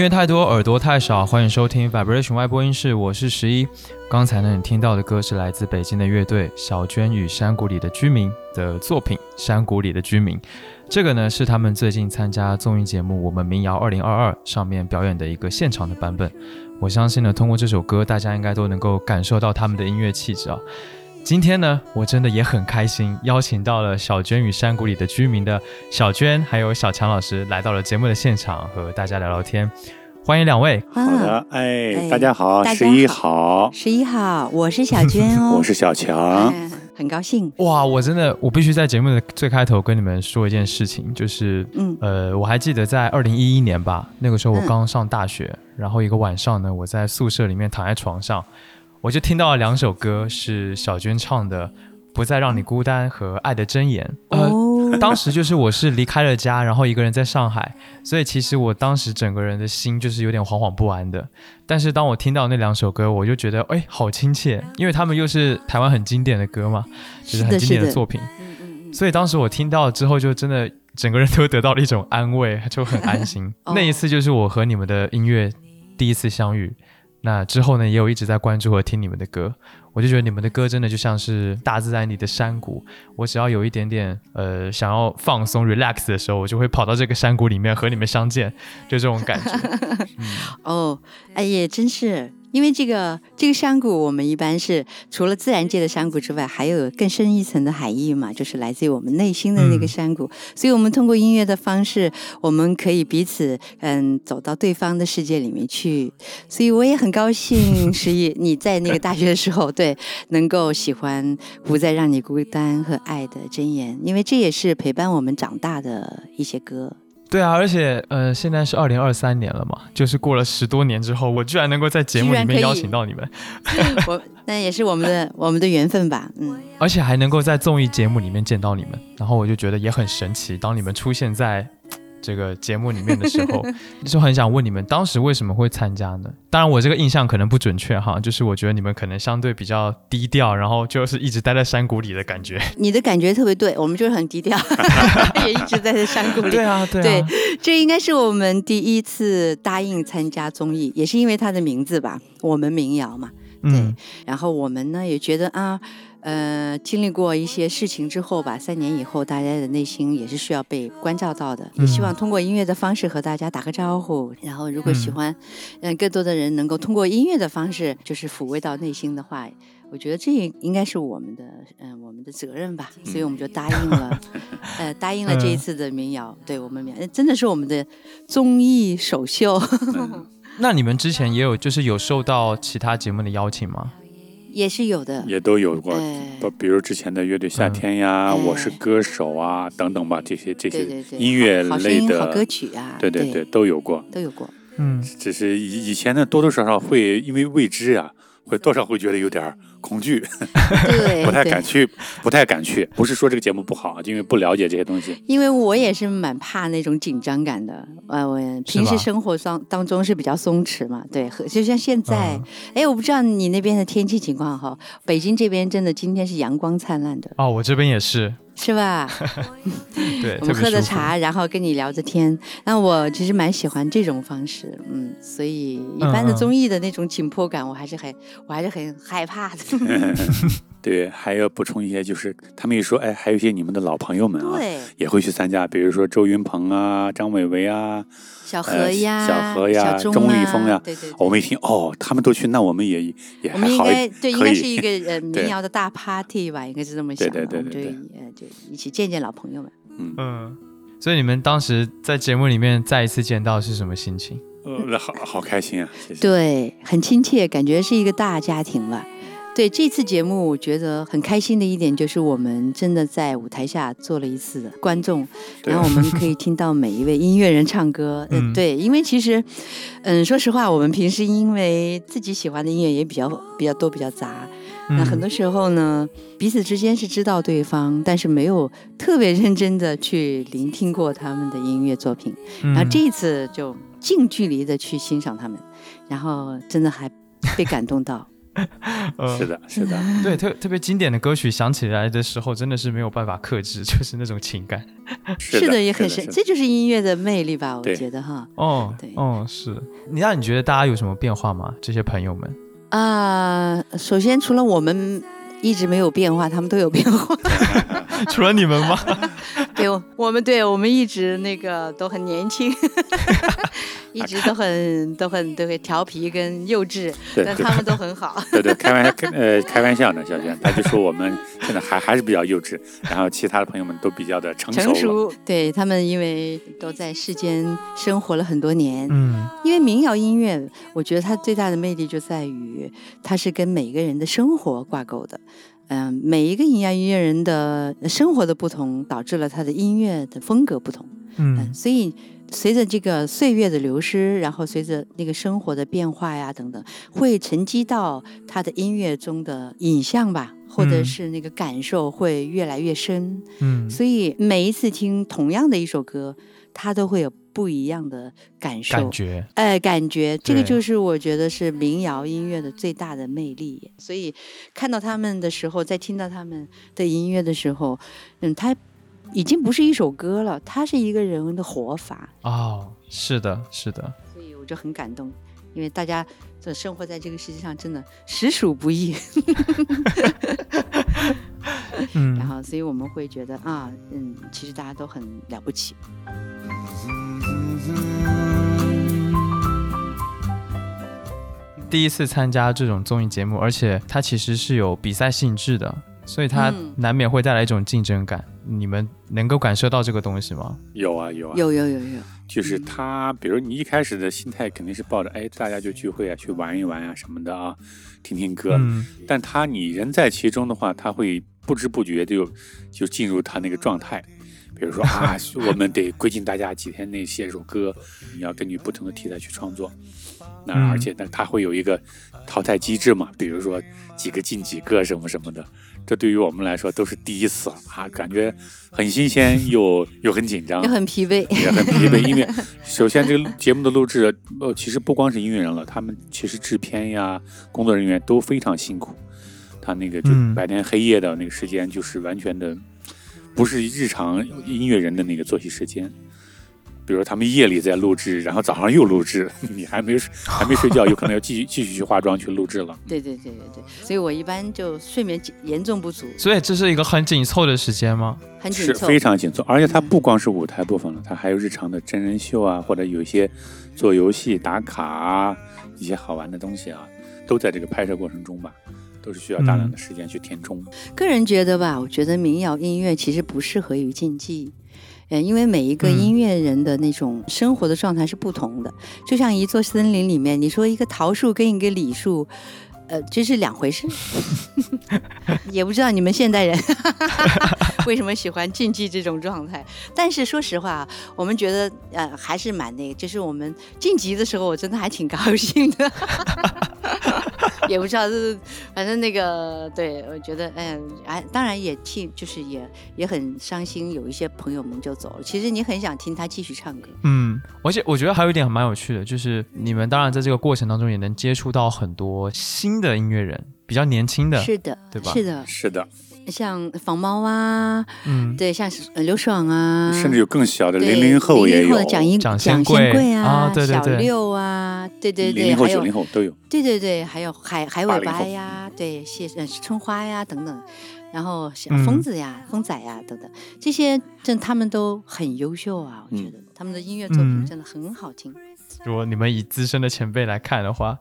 音乐太多，耳朵太少，欢迎收听 Vibration 外播音室，我是十一。刚才呢，你听到的歌是来自北京的乐队小娟与山谷里的居民的作品《山谷里的居民》。这个呢是他们最近参加综艺节目《我们民谣2022》上面表演的一个现场的版本。我相信呢，通过这首歌，大家应该都能够感受到他们的音乐气质啊。今天呢，我真的也很开心，邀请到了小娟与山谷里的居民的小娟，还有小强老师来到了节目的现场，和大家聊聊天。欢迎两位。好的，哎，大家好，十一好，十一好，我是小娟哦，我是小强，很高兴。哇，我真的，我必须在节目的最开头跟你们说一件事情，就是，嗯，呃，我还记得在二零一一年吧，那个时候我刚上大学，然后一个晚上呢，我在宿舍里面躺在床上。我就听到了两首歌，是小娟唱的《不再让你孤单》和《爱的箴言》。呃，当时就是我是离开了家，然后一个人在上海，所以其实我当时整个人的心就是有点惶惶不安的。但是当我听到那两首歌，我就觉得哎，好亲切，因为他们又是台湾很经典的歌嘛，就是很经典的作品。所以当时我听到之后，就真的整个人都得到了一种安慰，就很安心。那一次就是我和你们的音乐第一次相遇。那之后呢，也有一直在关注和听你们的歌，我就觉得你们的歌真的就像是大自然里的山谷。我只要有一点点呃想要放松 relax 的时候，我就会跑到这个山谷里面和你们相见，就这种感觉。哦，哎也真是。因为这个这个山谷，我们一般是除了自然界的山谷之外，还有更深一层的含义嘛，就是来自于我们内心的那个山谷。所以，我们通过音乐的方式，我们可以彼此嗯走到对方的世界里面去。所以，我也很高兴，十一你在那个大学的时候，对能够喜欢不再让你孤单和爱的箴言，因为这也是陪伴我们长大的一些歌。对啊，而且呃，现在是二零二三年了嘛，就是过了十多年之后，我居然能够在节目里面邀请到你们，我 那也是我们的 我们的缘分吧，嗯，而且还能够在综艺节目里面见到你们，然后我就觉得也很神奇，当你们出现在。这个节目里面的时候，就很想问你们当时为什么会参加呢？当然，我这个印象可能不准确哈，就是我觉得你们可能相对比较低调，然后就是一直待在山谷里的感觉。你的感觉特别对，我们就是很低调，也一直待在山谷里。对啊，对，这应该是我们第一次答应参加综艺，也是因为它的名字吧，我们民谣嘛。对，然后我们呢也觉得啊。呃，经历过一些事情之后吧，三年以后，大家的内心也是需要被关照到的。也希望通过音乐的方式和大家打个招呼。然后，如果喜欢，让更多的人能够通过音乐的方式，就是抚慰到内心的话，我觉得这应该是我们的，嗯，我们的责任吧。所以我们就答应了，呃，答应了这一次的民谣。对我们民真的是我们的综艺首秀。那你们之前也有就是有受到其他节目的邀请吗？也是有的，也都有过，不，比如之前的乐队夏天呀，我是歌手啊，等等吧，这些这些音乐类的好歌曲啊，对对对，都有过，都有过，嗯，只是以以前呢，多多少少会因为未知啊。会多少会觉得有点恐惧，对，不太敢去，不太敢去。不是说这个节目不好，因为不了解这些东西。因为我也是蛮怕那种紧张感的，呃，我平时生活当当中是比较松弛嘛，对，就像现在，哎，我不知道你那边的天气情况哈，北京这边真的今天是阳光灿烂的。哦，我这边也是。是吧？对，我们喝着茶，然后跟你聊着天。那我其实蛮喜欢这种方式，嗯，所以一般的综艺的那种紧迫感，我还是很，我还是很害怕的。对，还要补充一些，就是他们一说，哎，还有一些你们的老朋友们啊，对，也会去参加，比如说周云鹏啊、张伟伟啊、小何呀、小何呀、钟立风呀，对对。我们一听，哦，他们都去，那我们也也还好，应该对，应该是一个呃 民谣的大 party 吧，应该是这么想的，对对对，呃，就一起见见老朋友们。嗯嗯，所以你们当时在节目里面再一次见到是什么心情？呃，好好开心啊！对，很亲切，感觉是一个大家庭了。对这次节目，我觉得很开心的一点就是，我们真的在舞台下做了一次观众，然后我们可以听到每一位音乐人唱歌。嗯，对，因为其实，嗯，说实话，我们平时因为自己喜欢的音乐也比较比较多、比较杂，那很多时候呢，彼此之间是知道对方，但是没有特别认真的去聆听过他们的音乐作品。然后这一次就近距离的去欣赏他们，然后真的还被感动到。是 的，是的，对，特特别经典的歌曲响起来的时候，真的是没有办法克制，就是那种情感。是的，也很深，这就是音乐的魅力吧？我觉得哈。哦，对，哦，是。你那你觉得大家有什么变化吗？这些朋友们？啊，首先除了我们一直没有变化，他们都有变化。除了你们吗？对，我们对我们一直那个都很年轻。一直都很都很都会调皮跟幼稚，但他们都很好。对对，开玩笑，呃，开玩笑呢，小轩，他就说我们现在还还是比较幼稚，然后其他的朋友们都比较的成熟。成熟，对他们因为都在世间生活了很多年，嗯，因为民谣音乐，我觉得它最大的魅力就在于它是跟每个人的生活挂钩的，嗯，每一个民谣音乐人的生活的不同，导致了他的音乐的风格不同，嗯，所以。随着这个岁月的流失，然后随着那个生活的变化呀等等，会沉积到他的音乐中的影像吧，或者是那个感受会越来越深。嗯，所以每一次听同样的一首歌，他都会有不一样的感受。感觉，哎，感觉这个就是我觉得是民谣音乐的最大的魅力。所以看到他们的时候，在听到他们的音乐的时候，嗯，他。已经不是一首歌了，他是一个人的活法哦，是的，是的，所以我就很感动，因为大家这生活在这个世界上真的实属不易，嗯，然后所以我们会觉得啊，嗯，其实大家都很了不起。第一次参加这种综艺节目，而且它其实是有比赛性质的。所以它难免会带来一种竞争感，你们能够感受到这个东西吗？有啊有啊有有有有，就是他，比如你一开始的心态肯定是抱着，哎，大家就聚会啊，去玩一玩啊什么的啊，听听歌。嗯。但他你人在其中的话，他会不知不觉就就进入他那个状态。比如说 啊，我们得规定大家几天内写一首歌，你要根据不同的题材去创作。那而且呢，他会有一个淘汰机制嘛，比如说几个进几个什么什么的。这对于我们来说都是第一次啊，感觉很新鲜，又又很紧张，也很疲惫，也很疲惫。因为 首先这个节目的录制，呃，其实不光是音乐人了，他们其实制片呀、工作人员都非常辛苦。他那个就白天黑夜的那个时间，就是完全的不是日常音乐人的那个作息时间。比如他们夜里在录制，然后早上又录制，你还没 还没睡觉，有可能要继续继续去化妆去录制了。对对对对对，所以我一般就睡眠严重不足。所以这是一个很紧凑的时间吗？很紧凑，非常紧凑。而且它不光是舞台部分了，它还有日常的真人秀啊，或者有一些做游戏打卡啊，一些好玩的东西啊，都在这个拍摄过程中吧，都是需要大量的时间去填充。个人觉得吧，我觉得民谣音乐其实不适合于竞技。嗯，因为每一个音乐人的那种生活的状态是不同的，就像一座森林里面，你说一个桃树跟一个李树，呃，这是两回事。也不知道你们现代人 为什么喜欢竞技这种状态，但是说实话，我们觉得呃还是蛮那个，就是我们晋级的时候，我真的还挺高兴的。也不知道，就是反正那个，对我觉得，哎，哎，当然也替，就是也也很伤心，有一些朋友们就走了。其实你很想听他继续唱歌，嗯，而且我觉得还有一点蛮有趣的，就是你们当然在这个过程当中也能接触到很多新的音乐人，比较年轻的，是的，对吧？是的，是的。像仿猫啊，嗯，对，像刘爽啊，甚至有更小的零零后也有，蒋英蒋先贵啊，对小六啊，对对对，零零后九零后都有，对对对，还有海海尾巴呀，对谢呃春花呀等等，然后小疯子呀疯仔呀等等，这些真他们都很优秀啊，我觉得。他们的音乐作品真的很好听。如果你们以资深的前辈来看的话。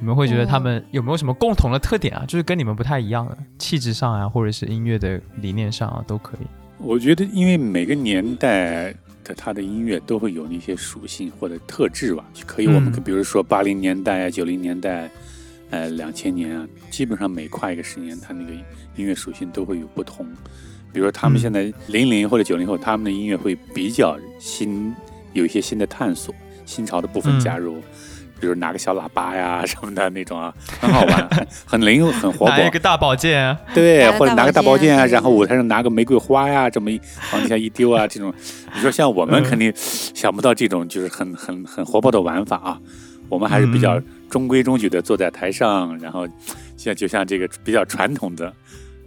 你们会觉得他们有没有什么共同的特点啊？就是跟你们不太一样的气质上啊，或者是音乐的理念上啊，都可以。我觉得，因为每个年代的他的音乐都会有那些属性或者特质吧。可以，我们比如说八零年代啊、九零年代，呃，两千年啊，基本上每跨一个十年，他那个音乐属性都会有不同。比如说他们现在零零或者九零后，他们的音乐会比较新，有一些新的探索，新潮的部分加入。比如拿个小喇叭呀 什么的那种啊，很好玩，很灵，很活泼。拿一个大宝剑，对，或者拿个大宝剑啊，然后舞台上拿个玫瑰花呀，这么一往底下一丢啊，这种，你说像我们肯定想不到这种就是很很很活泼的玩法啊。我们还是比较中规中矩的坐在台上，然后像就像这个比较传统的。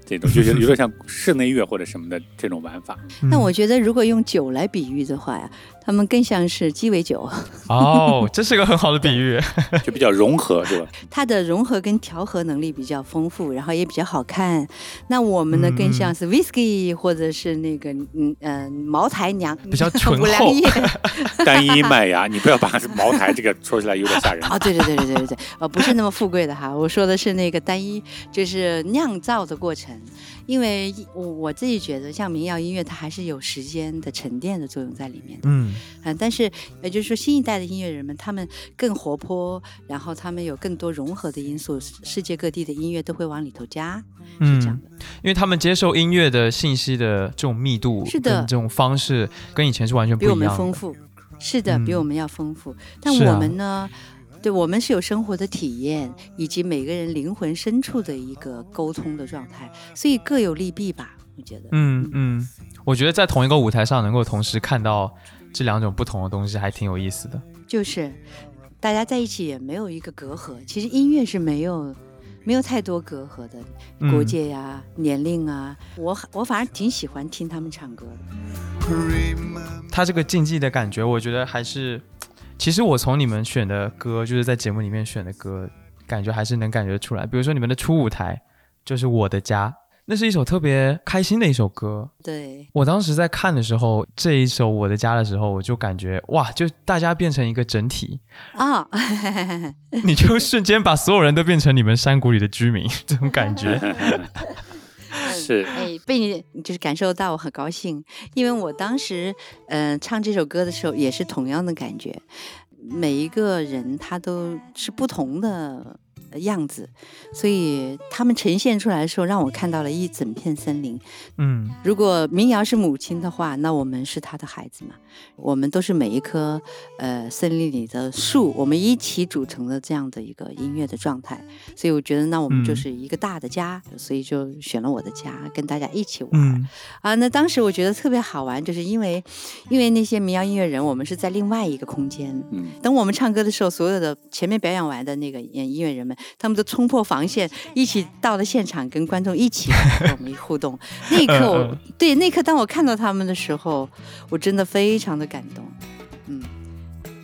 这种就是有点像室内乐或者什么的这种玩法。那我觉得，如果用酒来比喻的话呀。他们更像是鸡尾酒哦，这是个很好的比喻，就比较融合，是吧？它的融合跟调和能力比较丰富，然后也比较好看。那我们呢，更像是 whisky 或者是那个嗯嗯茅台娘，比较醇 厚。单一麦芽，你不要把茅台这个说起来有点吓人啊！对对对对对对对，呃，不是那么富贵的哈，我说的是那个单一，就是酿造的过程。因为我我自己觉得，像民谣音乐，它还是有时间的沉淀的作用在里面的。嗯，啊，但是也就是说，新一代的音乐人们，他们更活泼，然后他们有更多融合的因素，世界各地的音乐都会往里头加，是这样的。因为他们接受音乐的信息的这种密度，是的，这种方式跟以前是完全不一样的。比我们丰富，是的，比我们要丰富。但我们呢？对我们是有生活的体验，以及每个人灵魂深处的一个沟通的状态，所以各有利弊吧，我觉得。嗯嗯，我觉得在同一个舞台上能够同时看到这两种不同的东西，还挺有意思的。就是大家在一起也没有一个隔阂，其实音乐是没有没有太多隔阂的，国界呀、年龄啊，我我反而挺喜欢听他们唱歌的。他这个竞技的感觉，我觉得还是。其实我从你们选的歌，就是在节目里面选的歌，感觉还是能感觉出来。比如说你们的初舞台，就是《我的家》，那是一首特别开心的一首歌。对我当时在看的时候，这一首《我的家》的时候，我就感觉哇，就大家变成一个整体啊，你就瞬间把所有人都变成你们山谷里的居民，这种感觉。是，哎，被你就是感受到，我很高兴，因为我当时，嗯，唱这首歌的时候也是同样的感觉，每一个人他都是不同的。样子，所以他们呈现出来的时候，让我看到了一整片森林。嗯，如果民谣是母亲的话，那我们是她的孩子嘛？我们都是每一棵呃森林里的树，我们一起组成的这样的一个音乐的状态。所以我觉得，那我们就是一个大的家，所以就选了我的家，跟大家一起玩。啊，那当时我觉得特别好玩，就是因为因为那些民谣音乐人，我们是在另外一个空间。嗯，等我们唱歌的时候，所有的前面表演完的那个音乐人们。他们都冲破防线，一起到了现场，跟观众一起跟我们互动。那一刻，我对那一刻，当我看到他们的时候，我真的非常的感动。嗯，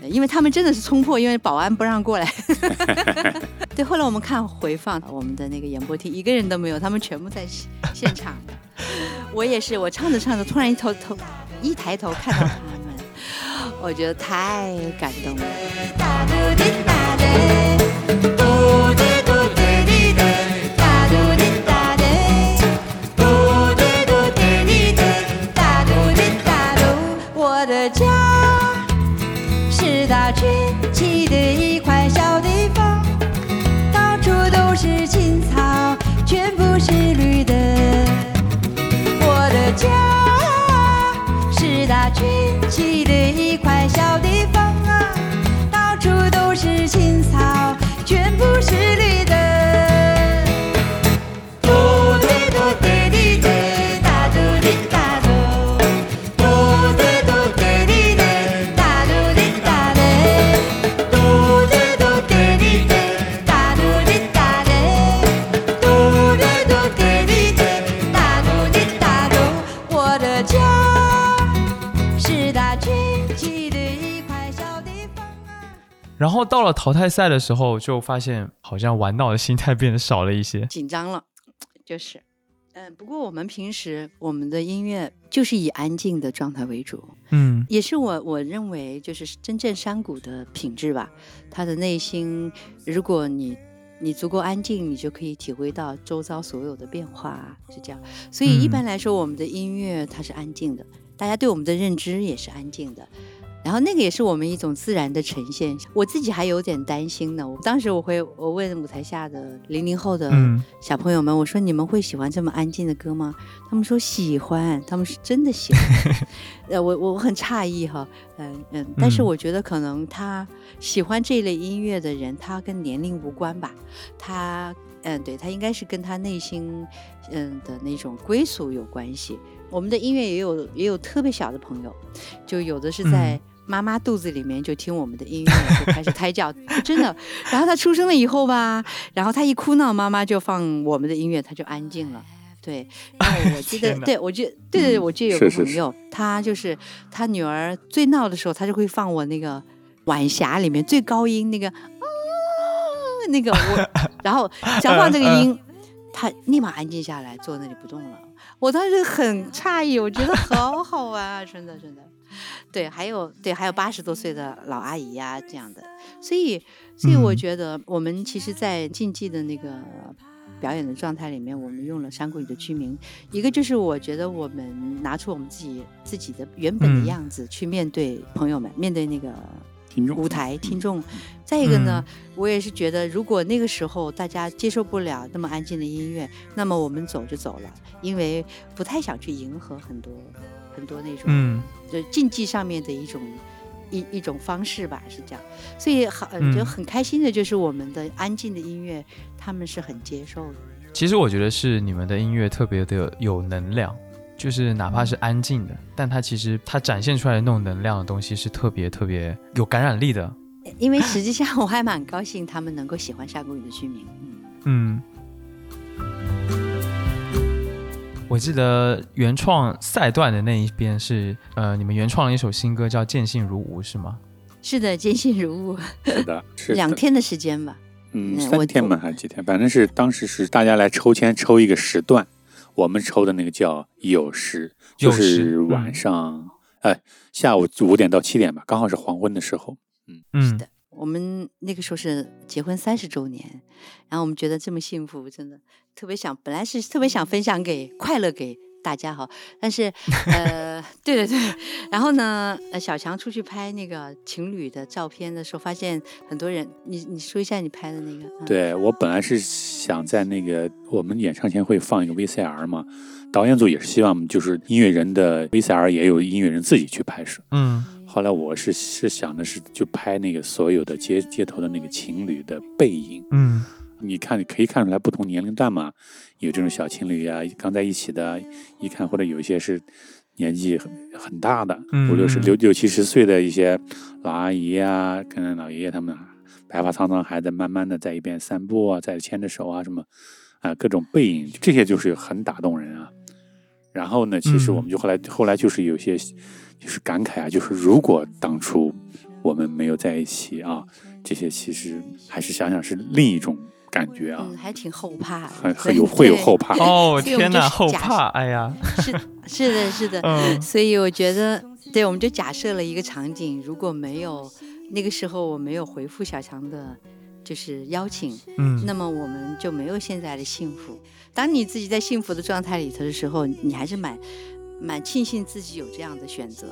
因为他们真的是冲破，因为保安不让过来。对，后来我们看回放，我们的那个演播厅一个人都没有，他们全部在现场。我也是，我唱着唱着，突然一头头一抬头看到他们，我觉得太感动了。然后到了淘汰赛的时候，就发现好像玩闹的心态变得少了一些，紧张了，就是，嗯，不过我们平时我们的音乐就是以安静的状态为主，嗯，也是我我认为就是真正山谷的品质吧。他的内心，如果你你足够安静，你就可以体会到周遭所有的变化，是这样。所以一般来说，我们的音乐它是安静的，大家对我们的认知也是安静的。然后那个也是我们一种自然的呈现。我自己还有点担心呢。我当时我会我问舞台下的零零后的小朋友们，我说你们会喜欢这么安静的歌吗？他们说喜欢，他们是真的喜欢。呃，我我很诧异哈，嗯嗯，但是我觉得可能他喜欢这类音乐的人，他跟年龄无关吧。他嗯，对他应该是跟他内心嗯的那种归属有关系。我们的音乐也有也有特别小的朋友，就有的是在。妈妈肚子里面就听我们的音乐，就开始胎教，真的。然后他出生了以后吧，然后他一哭闹，妈妈就放我们的音乐，他就安静了。对，然后我记得，对我记，对对对，我记得有个朋友，他就是他女儿最闹的时候，他就会放我那个晚霞里面最高音那个啊，那个我，然后想放这个音，他立马安静下来，坐那里不动了。我当时很诧异，我觉得好好玩啊，真的真的。对，还有对，还有八十多岁的老阿姨呀，这样的，所以，所以我觉得我们其实，在竞技的那个表演的状态里面，我们用了山谷里的居民，一个就是我觉得我们拿出我们自己自己的原本的样子去面对朋友们，面对那个舞台听众。再一个呢，我也是觉得，如果那个时候大家接受不了那么安静的音乐，那么我们走就走了，因为不太想去迎合很多。很多那种，嗯，就竞技上面的一种一一种方式吧，是这样，所以很就很开心的，就是我们的安静的音乐，他们是很接受的。其实我觉得是你们的音乐特别的有能量，就是哪怕是安静的，但它其实它展现出来的那种能量的东西是特别特别有感染力的。因为实际上我还蛮高兴他们能够喜欢下谷雨的居民，嗯。我记得原创赛段的那一边是，呃，你们原创了一首新歌叫《见信如无》，是吗？是的，见信如无。是的，是两天的时间吧？嗯，三天吧，还是几天？反正是当时是大家来抽签抽一个时段，我们抽的那个叫酉时，就是晚上，哎，下午五点到七点吧，刚好是黄昏的时候。嗯嗯，是的。我们那个时候是结婚三十周年，然后我们觉得这么幸福，真的特别想，本来是特别想分享给快乐给大家好，但是呃，对对对，然后呢，呃，小强出去拍那个情侣的照片的时候，发现很多人，你你说一下你拍的那个，对我本来是想在那个我们演唱前会放一个 VCR 嘛，导演组也是希望就是音乐人的 VCR 也有音乐人自己去拍摄，嗯。后来我是是想的是就拍那个所有的街街头的那个情侣的背影，嗯，你看你可以看出来不同年龄段嘛，有这种小情侣啊，刚在一起的，一看或者有一些是年纪很很大的，五六十六六七十岁的一些老阿姨啊，跟老爷爷他们白发苍苍还在慢慢的在一边散步啊，在牵着手啊什么啊各种背影，这些就是很打动人啊。然后呢，其实我们就后来后来就是有些。就是感慨啊，就是如果当初我们没有在一起啊，这些其实还是想想是另一种感觉啊，嗯还挺后怕，很很有会有后怕。哦，天哪，后怕，哎呀，是是的，是的，所以我觉得，对，我们就假设了一个场景，如果没有那个时候我没有回复小强的，就是邀请，嗯，那么我们就没有现在的幸福。当你自己在幸福的状态里头的时候，你还是蛮。蛮庆幸自己有这样的选择，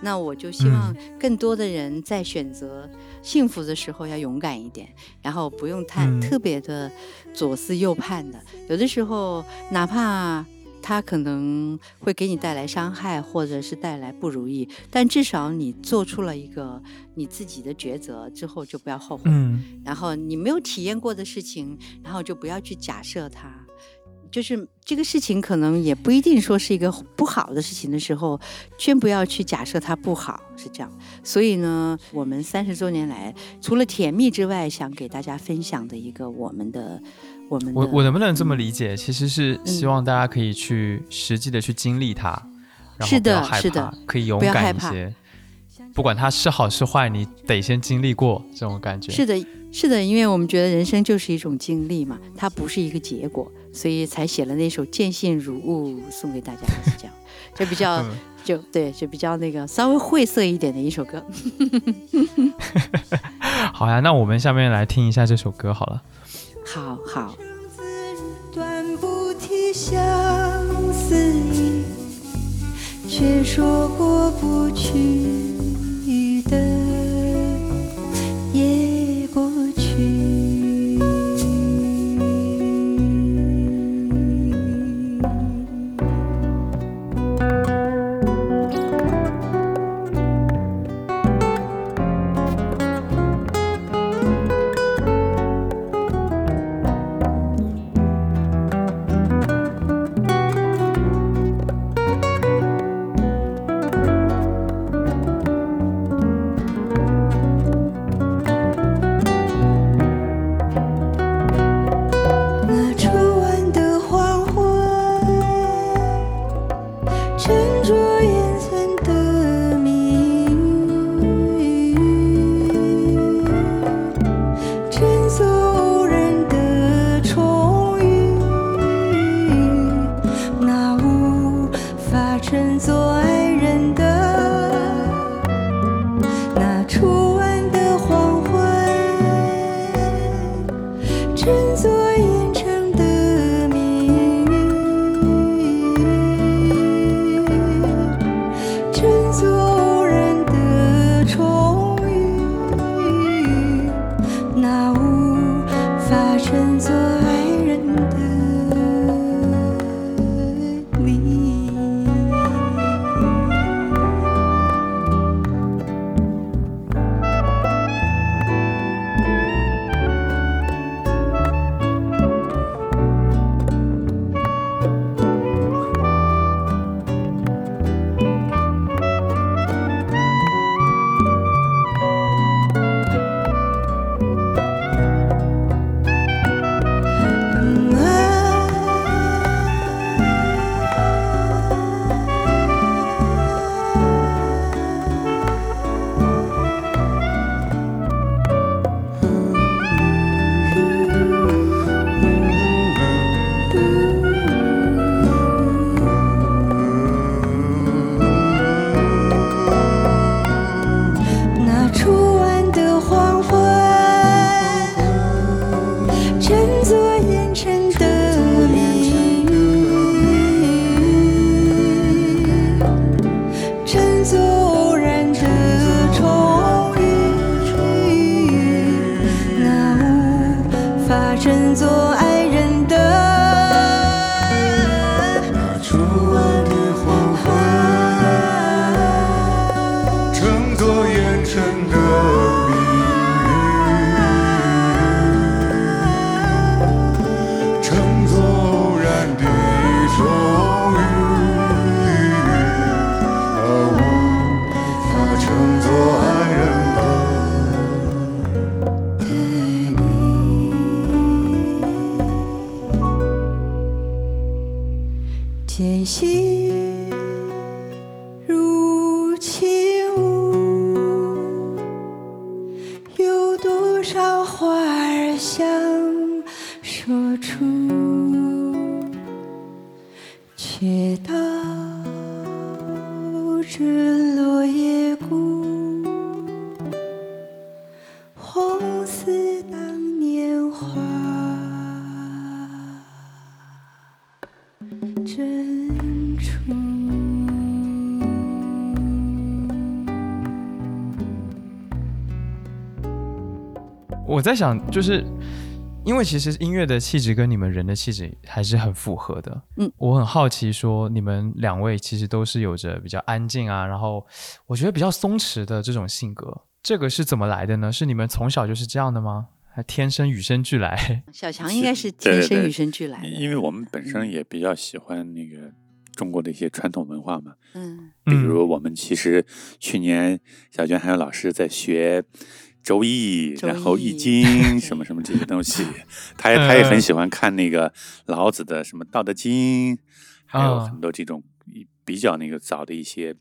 那我就希望更多的人在选择幸福的时候要勇敢一点，然后不用太特别的左思右盼的。有的时候，哪怕他可能会给你带来伤害，或者是带来不如意，但至少你做出了一个你自己的抉择之后，就不要后悔。然后你没有体验过的事情，然后就不要去假设它。就是这个事情可能也不一定说是一个不好的事情的时候，先不要去假设它不好，是这样。所以呢，我们三十周年来，除了甜蜜之外，想给大家分享的一个我们的，我们我我能不能这么理解？其实是希望大家可以去实际的去经历它，然后不要害怕，可以勇敢一些。不管它是好是坏，你得先经历过这种感觉。是的，是的，因为我们觉得人生就是一种经历嘛，它不是一个结果。所以才写了那首《见信如晤》送给大家，是这样，就比较就对，就比较那个稍微晦涩一点的一首歌。好呀，那我们下面来听一下这首歌好了。好好。却说过不去的。间我在想，就是因为其实音乐的气质跟你们人的气质还是很符合的。嗯，我很好奇，说你们两位其实都是有着比较安静啊，然后我觉得比较松弛的这种性格，这个是怎么来的呢？是你们从小就是这样的吗？还天生与生俱来？小强应该是天生与生俱来的，因为我们本身也比较喜欢那个中国的一些传统文化嘛。嗯，比如我们其实去年小娟还有老师在学。周易，然后易经 什么什么这些东西，他也他也很喜欢看那个老子的什么《道德经》，还有很多这种比较那个早的一些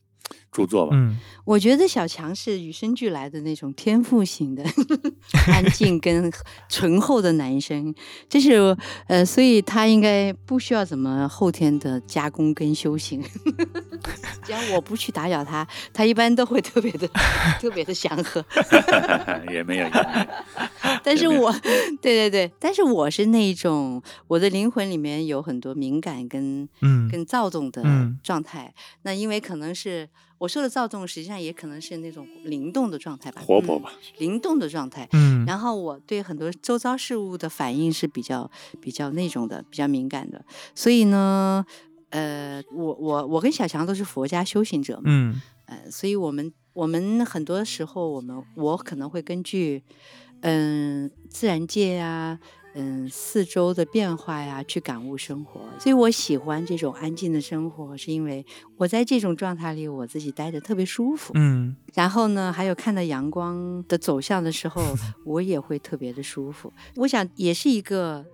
著作吧。嗯，我觉得小强是与生俱来的那种天赋型的 安静跟醇厚的男生，就是呃，所以他应该不需要怎么后天的加工跟修行。只要我不去打扰他，他一般都会特别的 特别的祥和。也没有，但是我，对对对，但是我是那一种，我的灵魂里面有很多敏感跟嗯跟躁动的状态。那因为可能是我说的躁动，实际上也可能是那种灵动的状态吧，活泼吧，灵动的状态。嗯，然后我对很多周遭事物的反应是比较比较那种的，比较敏感的。所以呢。呃，我我我跟小强都是佛家修行者嘛，嗯，呃，所以我们我们很多时候，我们我可能会根据，嗯，自然界呀，嗯，四周的变化呀，去感悟生活。所以我喜欢这种安静的生活，是因为我在这种状态里，我自己待着特别舒服，嗯。然后呢，还有看到阳光的走向的时候，我也会特别的舒服。我想也是一个。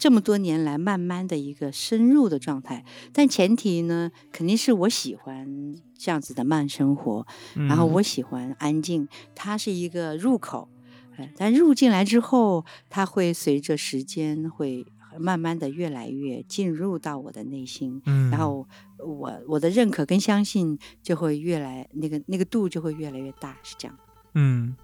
这么多年来，慢慢的一个深入的状态，但前提呢，肯定是我喜欢这样子的慢生活，然后我喜欢安静，它是一个入口，哎，但入进来之后，它会随着时间会慢慢的越来越进入到我的内心，嗯，然后我我的认可跟相信就会越来那个那个度就会越来越大，是这样，嗯，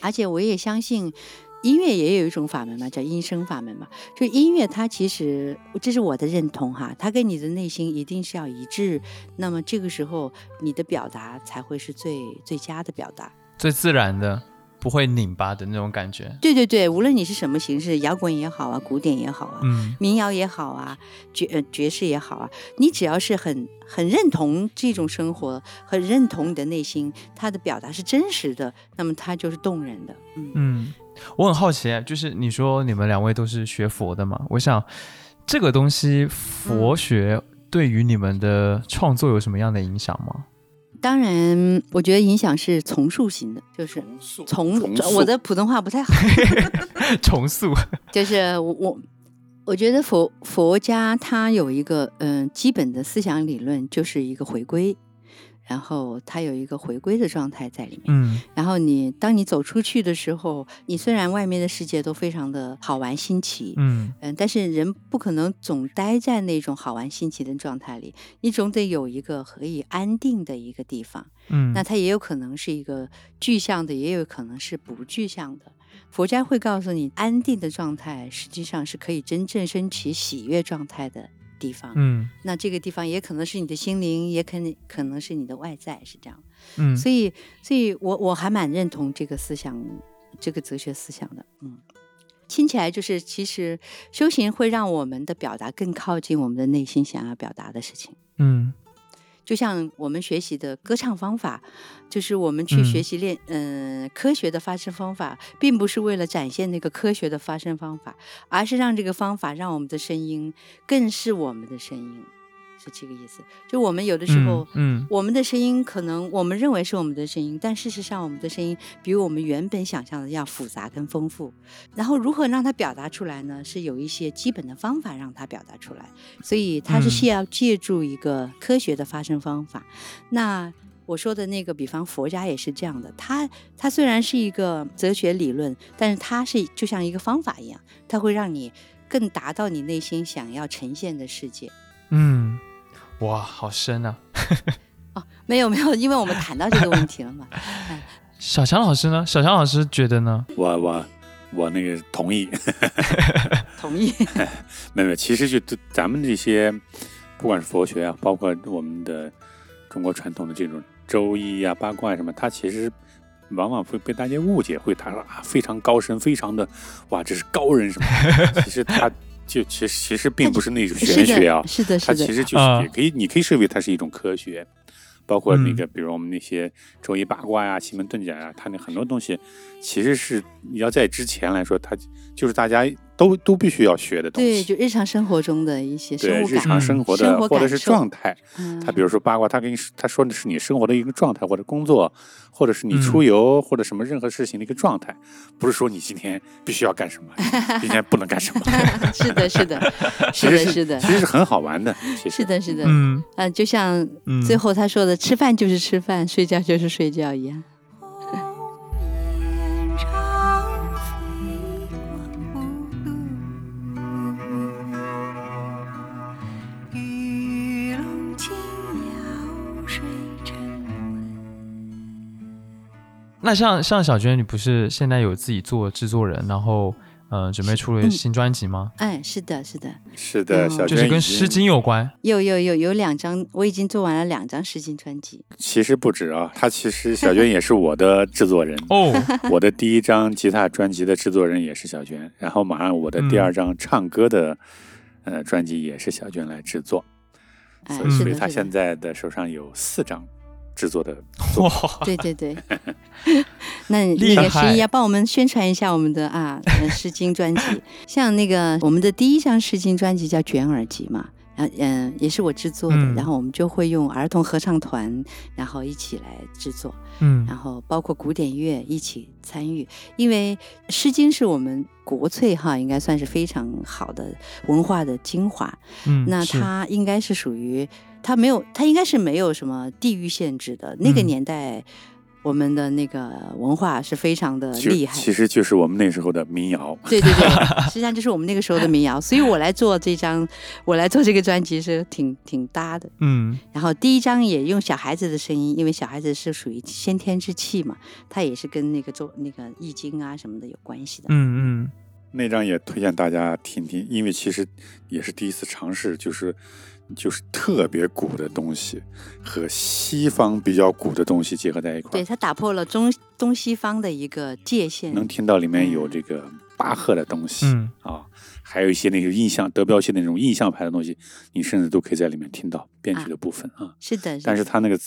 而且我也相信。音乐也有一种法门嘛，叫音声法门嘛。就音乐，它其实这是我的认同哈，它跟你的内心一定是要一致，那么这个时候你的表达才会是最最佳的表达，最自然的，不会拧巴的那种感觉。对对对，无论你是什么形式，摇滚也好啊，古典也好啊，嗯，民谣也好啊，爵呃爵士也好啊，你只要是很很认同这种生活，很认同你的内心，它的表达是真实的，那么它就是动人的。嗯嗯。我很好奇，就是你说你们两位都是学佛的嘛？我想这个东西，佛学对于你们的创作有什么样的影响吗？当然，我觉得影响是重塑型的，就是重我的普通话不太好 重塑就是我我我觉得佛佛家它有一个嗯基本的思想理论，就是一个回归。然后它有一个回归的状态在里面，嗯，然后你当你走出去的时候，你虽然外面的世界都非常的好玩新奇，嗯嗯，但是人不可能总待在那种好玩新奇的状态里，你总得有一个可以安定的一个地方，嗯，那它也有可能是一个具象的，也有可能是不具象的。佛家会告诉你，安定的状态实际上是可以真正升起喜悦状态的。地方，嗯，那这个地方也可能是你的心灵，也可能可能是你的外在，是这样，嗯，所以，所以我我还蛮认同这个思想，这个哲学思想的，嗯，听起来就是其实修行会让我们的表达更靠近我们的内心想要表达的事情。嗯。就像我们学习的歌唱方法，就是我们去学习练，嗯，科学的发声方法，并不是为了展现那个科学的发声方法，而是让这个方法让我们的声音更是我们的声音。是这个意思，就我们有的时候，嗯，我们的声音可能我们认为是我们的声音，但事实上我们的声音比我们原本想象的要复杂跟丰富。然后如何让它表达出来呢？是有一些基本的方法让它表达出来，所以它是需要借助一个科学的发声方法。那我说的那个，比方佛家也是这样的，它它虽然是一个哲学理论，但是它是就像一个方法一样，它会让你更达到你内心想要呈现的世界。嗯。哇，好深啊！哦，没有没有，因为我们谈到这个问题了嘛。小强老师呢？小强老师觉得呢？我我我那个同意，同意。没有，其实就咱们这些，不管是佛学啊，包括我们的中国传统的这种周易啊、八卦什么，它其实往往会被大家误解，会谈说啊非常高深，非常的哇，这是高人什么？其实他。就其实其实并不是那种玄学啊，是的，是的，它其实就是也可以，你可以视为它是一种科学，包括那个，比如我们那些周易八卦呀、奇门遁甲呀，它那很多东西，其实是你要在之前来说，它就是大家。都都必须要学的东西，对，就日常生活中的一些对日常生活的或者是状态。他比如说八卦，他跟你他说的是你生活的一个状态，或者工作，或者是你出游或者什么任何事情的一个状态，不是说你今天必须要干什么，今天不能干什么。是的，是的，是的，是的，其实是很好玩的。是的，是的，嗯，就像最后他说的，吃饭就是吃饭，睡觉就是睡觉一样。那像像小娟，你不是现在有自己做制作人，然后呃准备出了新专辑吗？哎，是的，是的，是的，小娟就是跟《诗经》有关。有有有有两张，我已经做完了两张《诗经》专辑。其实不止啊，他其实小娟也是我的制作人哦。我的第一张吉他专辑的制作人也是小娟，然后马上我的第二张唱歌的呃专辑也是小娟来制作，所以所以他现在的手上有四张。制作的哇，对 对对，那那个十一要帮我们宣传一下我们的啊《诗经》专辑，像那个我们的第一张《诗经》专辑叫《卷耳集》嘛。嗯嗯，也是我制作的，然后我们就会用儿童合唱团，然后一起来制作，嗯，然后包括古典乐一起参与，因为《诗经》是我们国粹哈，应该算是非常好的文化的精华，嗯，那它应该是属于它没有，它应该是没有什么地域限制的，那个年代。我们的那个文化是非常的厉害，其实就是我们那时候的民谣。对对对，实际上就是我们那个时候的民谣。所以我来做这张，我来做这个专辑是挺挺搭的。嗯，然后第一张也用小孩子的声音，因为小孩子是属于先天之气嘛，他也是跟那个做那个易经啊什么的有关系的。嗯嗯，那张也推荐大家听听，因为其实也是第一次尝试，就是。就是特别古的东西和西方比较古的东西结合在一块儿，对，它打破了中东西方的一个界限。能听到里面有这个巴赫的东西嗯啊，还有一些那个印象德彪西那种印象派的东西，你甚至都可以在里面听到编曲的部分啊。是的，但是它那个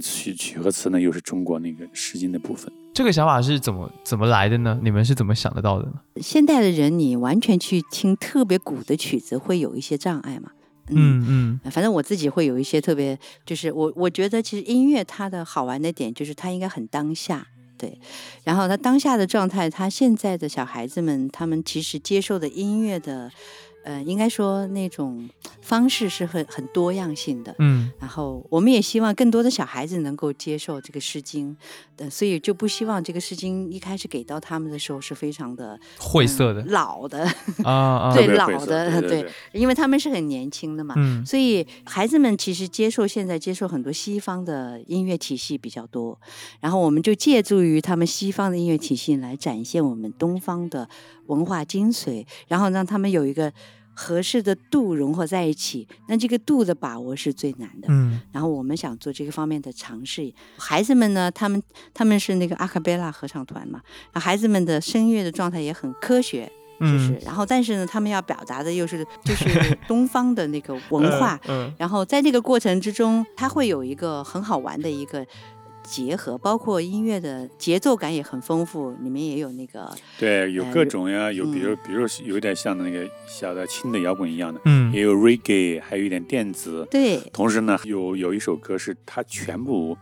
曲曲和词呢，又是中国那个诗经的部分。这个想法是怎么怎么来的呢？你们是怎么想得到的呢？现代的人，你完全去听特别古的曲子，会有一些障碍嘛？嗯嗯，反正我自己会有一些特别，就是我我觉得其实音乐它的好玩的点就是它应该很当下，对，然后它当下的状态，他现在的小孩子们他们其实接受的音乐的。呃，应该说那种方式是很很多样性的，嗯，然后我们也希望更多的小孩子能够接受这个《诗经》，呃，所以就不希望这个《诗经》一开始给到他们的时候是非常的晦涩的、老的啊，对老的，对，因为他们是很年轻的嘛，嗯，所以孩子们其实接受现在接受很多西方的音乐体系比较多，然后我们就借助于他们西方的音乐体系来展现我们东方的。文化精髓，然后让他们有一个合适的度融合在一起，那这个度的把握是最难的。嗯，然后我们想做这个方面的尝试。孩子们呢，他们他们是那个阿卡贝拉合唱团嘛，孩子们的声乐的状态也很科学，就是，然后但是呢，他们要表达的又是就是东方的那个文化，嗯，然后在这个过程之中，他会有一个很好玩的一个。结合包括音乐的节奏感也很丰富，里面也有那个对，有各种呀，有比如比如有点像那个小的轻的摇滚一样的，嗯，也有 reggae，还有一点电子，对。同时呢，有有一首歌是它全部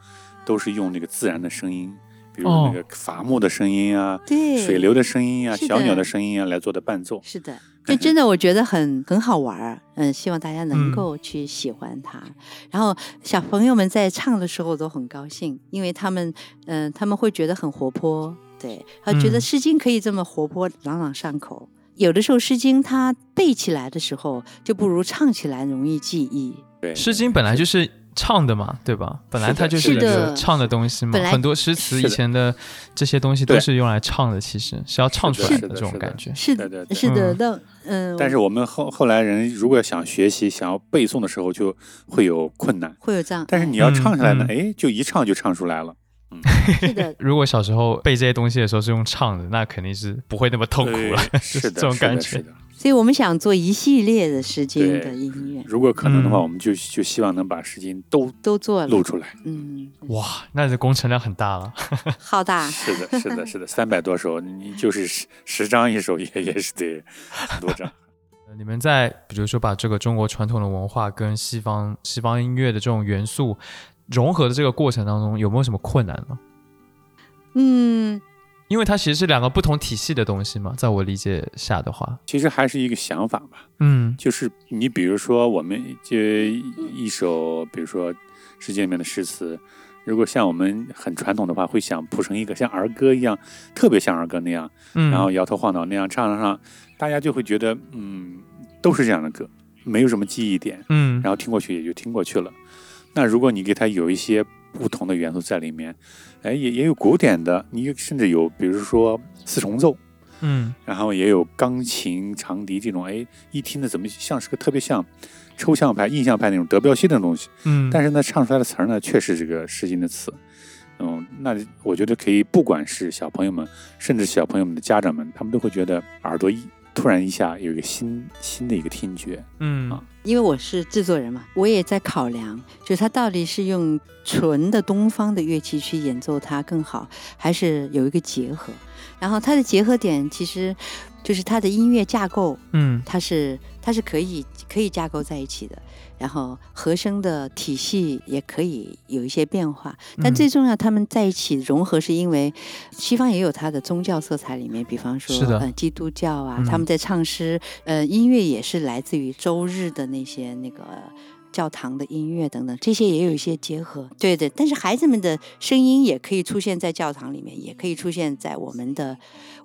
都是用那个自然的声音，比如那个伐木的声音啊，对，水流的声音啊，小鸟的声音啊来做的伴奏，是的。这真的我觉得很很好玩儿，嗯，希望大家能够去喜欢它。然后小朋友们在唱的时候都很高兴，因为他们，嗯，他们会觉得很活泼，对，他觉得《诗经》可以这么活泼朗朗上口。有的时候《诗经》它背起来的时候，就不如唱起来容易记忆。对，《诗经》本来就是。唱的嘛，对吧？本来它就是一个唱的东西嘛。很多诗词以前的这些东西都是用来唱的，其实是要唱出来的这种感觉。是的，是的。但嗯，但是我们后后来人如果想学习、想要背诵的时候，就会有困难，会有这样。但是你要唱出来呢，哎，就一唱就唱出来了。嗯，是的。如果小时候背这些东西的时候是用唱的，那肯定是不会那么痛苦了。是这种感觉。所以我们想做一系列的《诗经》的音乐。如果可能的话，我们就就希望能把《诗经》都都做录出来。嗯，哇，那这工程量很大了。好大。是的，是的，是的，三百多首，你就是十十张一首，也也是得很多张。你们在比如说把这个中国传统的文化跟西方西方音乐的这种元素融合的这个过程当中，有没有什么困难呢？嗯。因为它其实是两个不同体系的东西嘛，在我理解下的话，其实还是一个想法吧。嗯，就是你比如说，我们就一首，比如说世界里面的诗词，如果像我们很传统的话，会想谱成一个像儿歌一样，特别像儿歌那样，然后摇头晃脑那样唱上，大家就会觉得，嗯，都是这样的歌，没有什么记忆点，嗯，然后听过去也就听过去了。那如果你给它有一些不同的元素在里面。哎，也也有古典的，你甚至有，比如说四重奏，嗯，然后也有钢琴、长笛这种，哎，一听呢怎么像是个特别像抽象派、印象派那种德彪西的东西，嗯，但是呢唱出来的词儿呢却是这个诗经的词，嗯，那我觉得可以，不管是小朋友们，甚至小朋友们的家长们，他们都会觉得耳朵一。突然一下有一个新新的一个听觉，嗯啊，因为我是制作人嘛，我也在考量，就是他到底是用纯的东方的乐器去演奏它更好，还是有一个结合。然后它的结合点其实就是它的音乐架构，嗯，它是它是可以可以架构在一起的。然后和声的体系也可以有一些变化，但最重要，他们在一起融合，是因为西方也有它的宗教色彩里面，比方说呃基督教啊，他们在唱诗，呃音乐也是来自于周日的那些那个。教堂的音乐等等，这些也有一些结合，对对。但是孩子们的声音也可以出现在教堂里面，也可以出现在我们的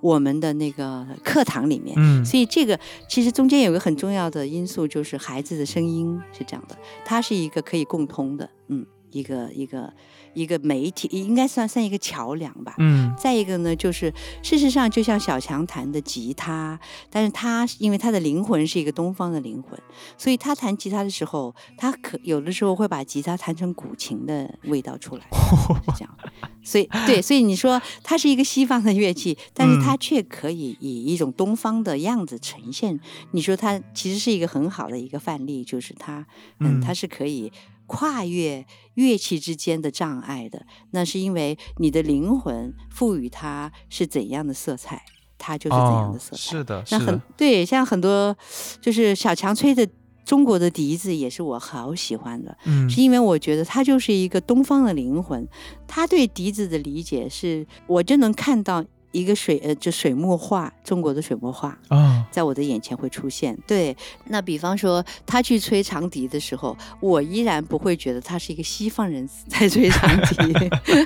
我们的那个课堂里面。嗯，所以这个其实中间有个很重要的因素，就是孩子的声音是这样的，它是一个可以共通的，嗯，一个一个。一个媒体应该算算一个桥梁吧。嗯，再一个呢，就是事实上就像小强弹的吉他，但是他因为他的灵魂是一个东方的灵魂，所以他弹吉他的时候，他可有的时候会把吉他弹成古琴的味道出来，是 这样。所以对，所以你说它是一个西方的乐器，但是它却可以以一种东方的样子呈现。你说它其实是一个很好的一个范例，就是它，嗯，它是可以。跨越乐器之间的障碍的，那是因为你的灵魂赋予它是怎样的色彩，它就是怎样的色彩。是的，那很对，像很多就是小强吹的中国的笛子，也是我好喜欢的。嗯，是因为我觉得它就是一个东方的灵魂，他对笛子的理解是，我就能看到。一个水呃，就水墨画，中国的水墨画啊，在我的眼前会出现。对，那比方说他去吹长笛的时候，我依然不会觉得他是一个西方人在吹长笛。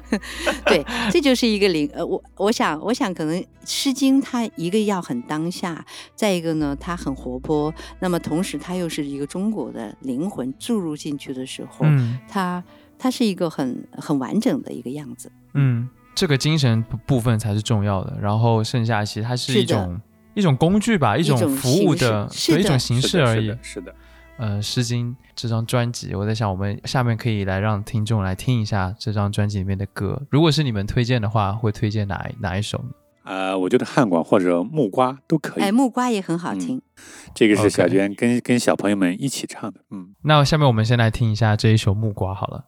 对，这就是一个灵呃，我我想我想可能《诗经》它一个要很当下，再一个呢它很活泼，那么同时它又是一个中国的灵魂注入进去的时候，它它是一个很很完整的一个样子。嗯。这个精神部分才是重要的，然后剩下其实它是一种一种工具吧，一种服务的，对一种形式而已。是的，呃，《诗经》这张专辑，我在想，我们下面可以来让听众来听一下这张专辑里面的歌。如果是你们推荐的话，会推荐哪哪一首呢？呃，我觉得汉管或者木瓜都可以。哎，木瓜也很好听。这个是小娟跟跟小朋友们一起唱的。嗯，那下面我们先来听一下这一首木瓜好了。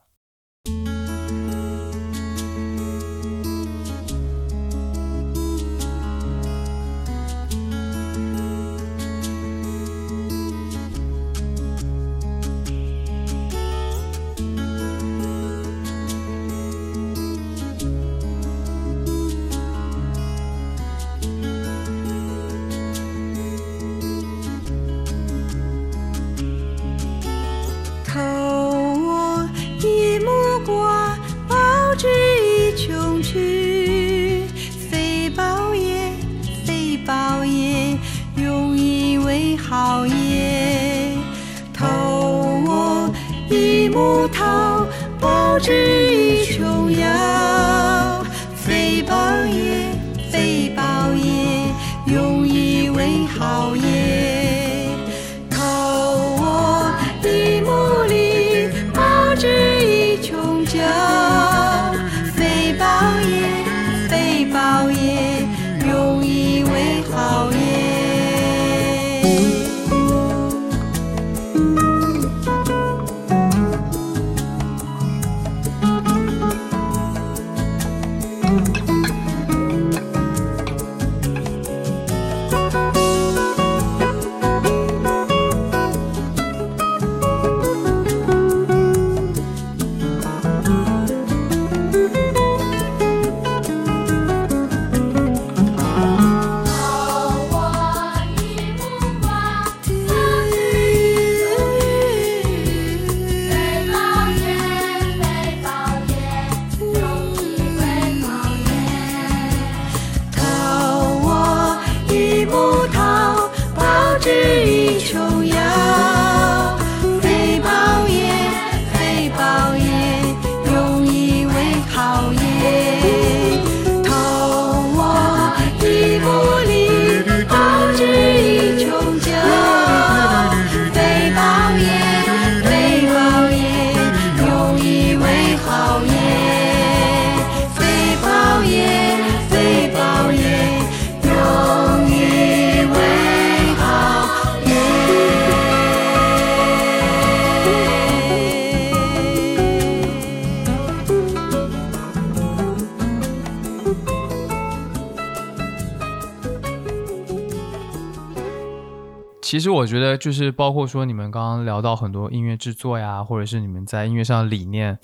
就是包括说你们刚刚聊到很多音乐制作呀，或者是你们在音乐上的理念，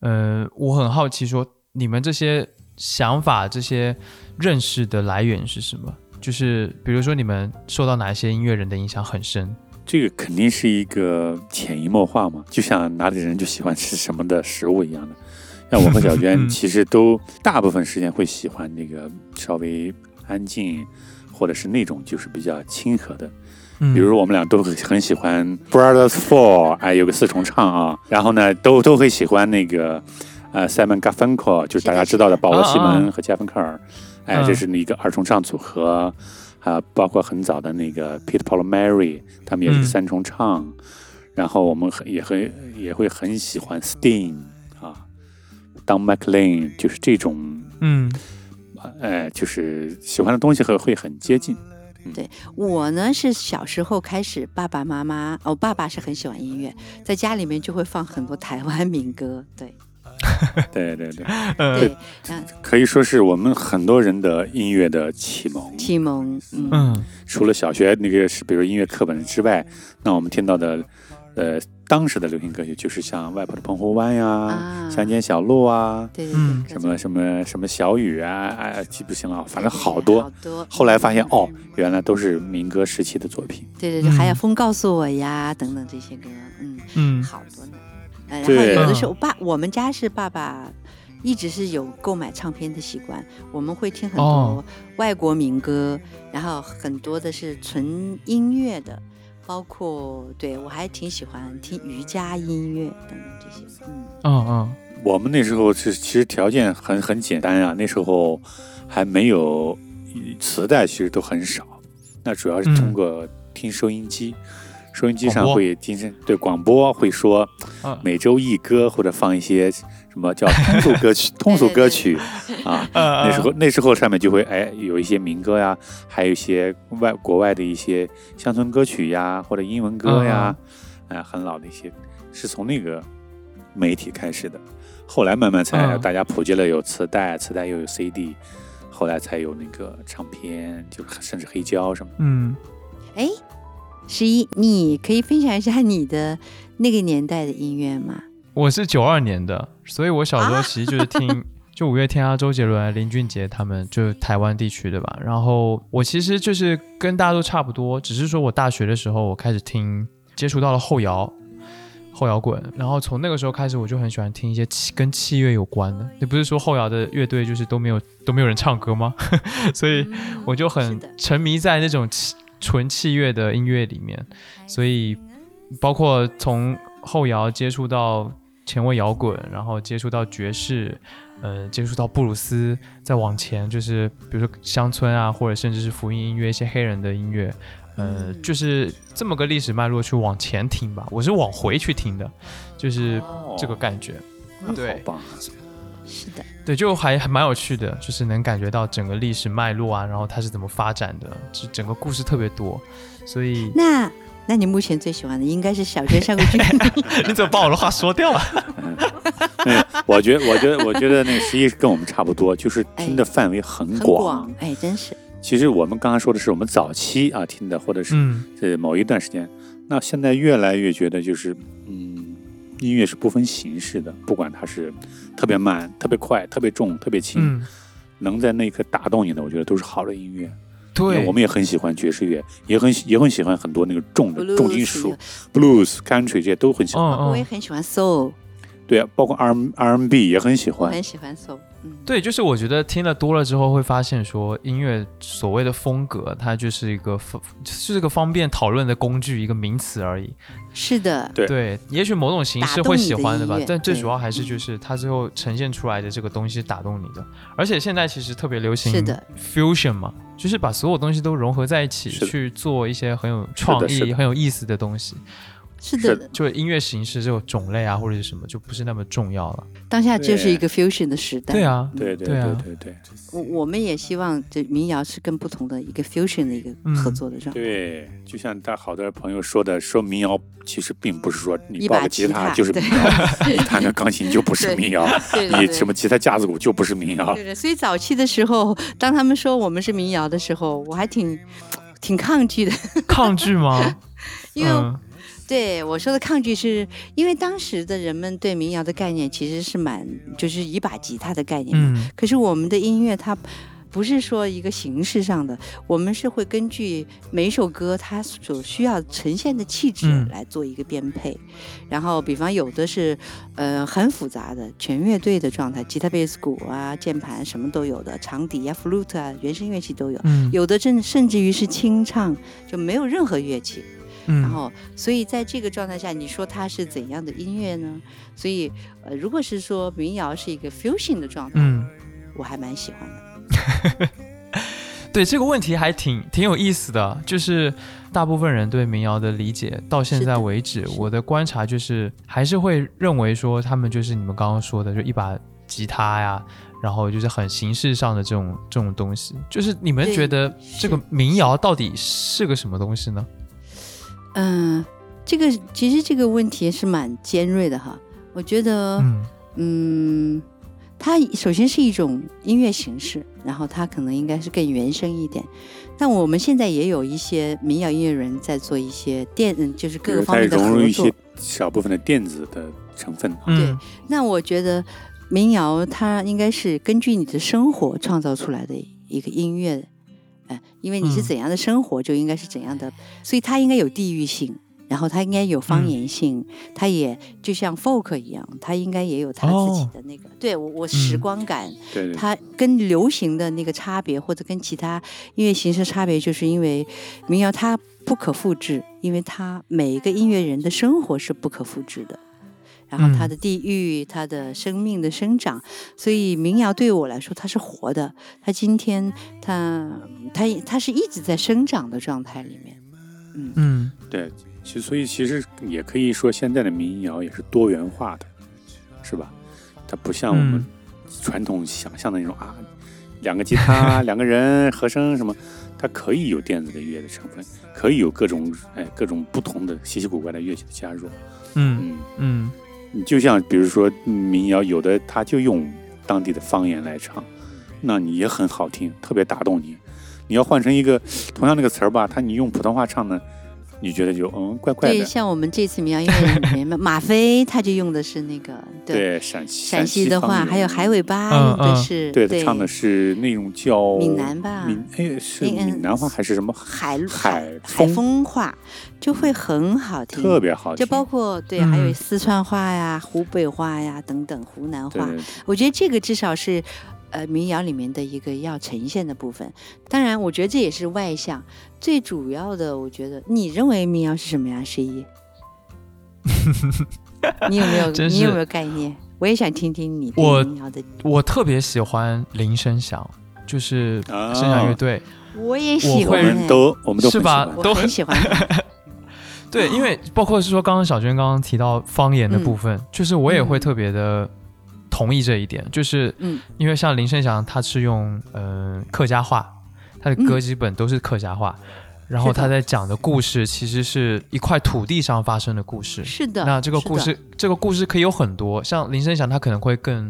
呃，我很好奇，说你们这些想法、这些认识的来源是什么？就是比如说你们受到哪些音乐人的影响很深？这个肯定是一个潜移默化嘛，就像哪里人就喜欢吃什么的食物一样的。像我和小娟 其实都大部分时间会喜欢那个稍微安静，或者是那种就是比较亲和的。比如我们俩都很喜欢 Brothers Four，哎，有个四重唱啊，然后呢，都都会喜欢那个呃 Simon Garfunkel，就是大家知道的保罗·西蒙和加芬克尔，哎，这是一个二重唱组合，啊，包括很早的那个 Peter Paul Mary，他们也是三重唱，然后我们很也很也会很喜欢 Sting 啊，Don McLean，就是这种，嗯，哎，就是喜欢的东西会会很接近。对我呢，是小时候开始，爸爸妈妈，哦，爸爸是很喜欢音乐，在家里面就会放很多台湾民歌，对，对对对，对，可以说是我们很多人的音乐的启蒙，启蒙，嗯，除了小学那个是，比如音乐课本之外，那我们听到的，呃。当时的流行歌曲就是像外婆的澎湖湾呀，乡间小路啊，对对对，什么什么什么小雨啊，哎，记不清了，反正好多。好多。后来发现哦，原来都是民歌时期的作品。对对对，还有风告诉我呀，等等这些歌，嗯嗯，好多呢。呃，然后有的时候爸，我们家是爸爸一直是有购买唱片的习惯，我们会听很多外国民歌，然后很多的是纯音乐的。包括对我还挺喜欢听瑜伽音乐等等这些，嗯。嗯嗯，我们那时候是其实条件很很简单啊，那时候还没有磁带，其实都很少，那主要是通过听收音机，收音机上会精神对广播会说每周一歌或者放一些什么叫通俗歌曲 通俗歌曲啊，那时候那时候上面就会哎有一些民歌呀，还有一些外国外的一些乡村歌曲呀或者英文歌呀，哎很老的一些是从那个媒体开始的，后来慢慢才大家普及了有磁带，磁带又有 CD，后来才有那个唱片，就甚至黑胶什么。嗯，哎。十一，你可以分享一下你的那个年代的音乐吗？我是九二年的，所以我小时候其实就是听 就五月天啊、周杰伦、林俊杰他们，就是台湾地区的吧。然后我其实就是跟大家都差不多，只是说我大学的时候我开始听，接触到了后摇、后摇滚，然后从那个时候开始我就很喜欢听一些器跟器乐有关的。你不是说后摇的乐队就是都没有都没有人唱歌吗？所以我就很沉迷在那种器。纯器乐的音乐里面，所以包括从后摇接触到前卫摇滚，然后接触到爵士，呃，接触到布鲁斯，再往前就是比如说乡村啊，或者甚至是福音音乐，一些黑人的音乐，呃，就是这么个历史脉络去往前听吧。我是往回去听的，就是这个感觉。对，是的。对，就还还蛮有趣的，就是能感觉到整个历史脉络啊，然后它是怎么发展的，就整个故事特别多，所以那那你目前最喜欢的应该是小学上过剧 你怎么把我的话说掉了？我觉得我觉得我觉得那个十一跟我们差不多，就是听的范围很广，哎，真是。其实我们刚刚说的是我们早期啊听的，或者是呃某一段时间，那现在越来越觉得就是嗯。音乐是不分形式的，不管它是特别慢、特别快、特别重、特别轻，能在那一刻打动你的，我觉得都是好的音乐。对，我们也很喜欢爵士乐，也很也很喜欢很多那个重的重金属、blues、country 这些都很喜欢。我也很喜欢 soul。对啊，包括 R R N B 也很喜欢，很喜欢 soul。对，就是我觉得听了多了之后，会发现说音乐所谓的风格，它就是一个方，是个方便讨论的工具，一个名词而已。是的，对。对，也许某种形式会喜欢的吧，但最主要还是就是它最后呈现出来的这个东西打动你的。而且现在其实特别流行 fusion 嘛，就是把所有东西都融合在一起去做一些很有创意、很有意思的东西。是的，就音乐形式这种种类啊，或者是什么，就不是那么重要了。当下就是一个 fusion 的时代。对啊，对对对对对。我我们也希望这民谣是跟不同的一个 fusion 的一个合作的状态。对，就像他好多朋友说的，说民谣其实并不是说你抱个吉他就是民谣，你弹个钢琴就不是民谣，你什么吉他架子鼓就不是民谣。对对，所以早期的时候，当他们说我们是民谣的时候，我还挺挺抗拒的。抗拒吗？因为。对我说的抗拒，是因为当时的人们对民谣的概念其实是蛮，就是一把吉他的概念。嗯。可是我们的音乐它不是说一个形式上的，我们是会根据每一首歌它所需要呈现的气质来做一个编配。然后，比方有的是呃很复杂的全乐队的状态，吉他、贝斯、鼓啊、键盘什么都有的，长笛啊、flute 啊、原声乐器都有。嗯。有的甚甚至于是清唱，就没有任何乐器。然后，所以在这个状态下，你说它是怎样的音乐呢？所以，呃，如果是说民谣是一个 fusion 的状态，嗯，我还蛮喜欢的。对这个问题还挺挺有意思的，就是大部分人对民谣的理解到现在为止，我的观察就是还是会认为说他们就是你们刚刚说的，就一把吉他呀，然后就是很形式上的这种这种东西。就是你们觉得这个民谣到底是个什么东西呢？嗯，这个其实这个问题是蛮尖锐的哈。我觉得，嗯，它首先是一种音乐形式，然后它可能应该是更原生一点。但我们现在也有一些民谣音乐人在做一些电，就是各个方面的融入一些小部分的电子的成分。对，那我觉得民谣它应该是根据你的生活创造出来的一个音乐。哎，因为你是怎样的生活，就应该是怎样的，所以它应该有地域性，然后它应该有方言性，它也就像 folk 一样，它应该也有它自己的那个，对我我时光感，对，它跟流行的那个差别，或者跟其他音乐形式差别，就是因为民谣它不可复制，因为它每一个音乐人的生活是不可复制的。然后它的地域，它的生命的生长，所以民谣对我来说它是活的，它今天它它它是一直在生长的状态里面，嗯。嗯，对，其所以其实也可以说，现在的民谣也是多元化的，是吧？它不像我们传统想象的那种啊，两个吉他、两个人和声什么，它可以有电子的乐的成分，可以有各种哎各种不同的稀奇古怪的乐器的加入。嗯嗯。嗯，你就像比如说民谣，有的他就用当地的方言来唱，那你也很好听，特别打动你。你要换成一个同样那个词儿吧，他你用普通话唱呢？你觉得就嗯怪怪的。对，像我们这次民谣音乐里面，马飞他就用的是那个 对陕西陕西的话，还有海尾巴用的是对唱的是那种叫闽南吧？闽哎是闽南话还是什么？海海海风？话，就会很好听，特别好听。就包括对，还有四川话呀、湖北话呀等等湖南话，我觉得这个至少是。呃，民谣里面的一个要呈现的部分，当然，我觉得这也是外向。最主要的，我觉得，你认为民谣是什么呀？十一，你有没有？你有没有概念？我也想听听你对民谣的。我特别喜欢林声响，就是声响乐队。我也喜欢。我们都，我们都是吧？都很喜欢。对，因为包括是说，刚刚小娟刚刚提到方言的部分，就是我也会特别的。同意这一点，就是，嗯，因为像林声祥，他是用呃客家话，他的歌基本都是客家话，然后他在讲的故事其实是一块土地上发生的故事。是的。那这个故事，这个故事可以有很多，像林声祥，他可能会更，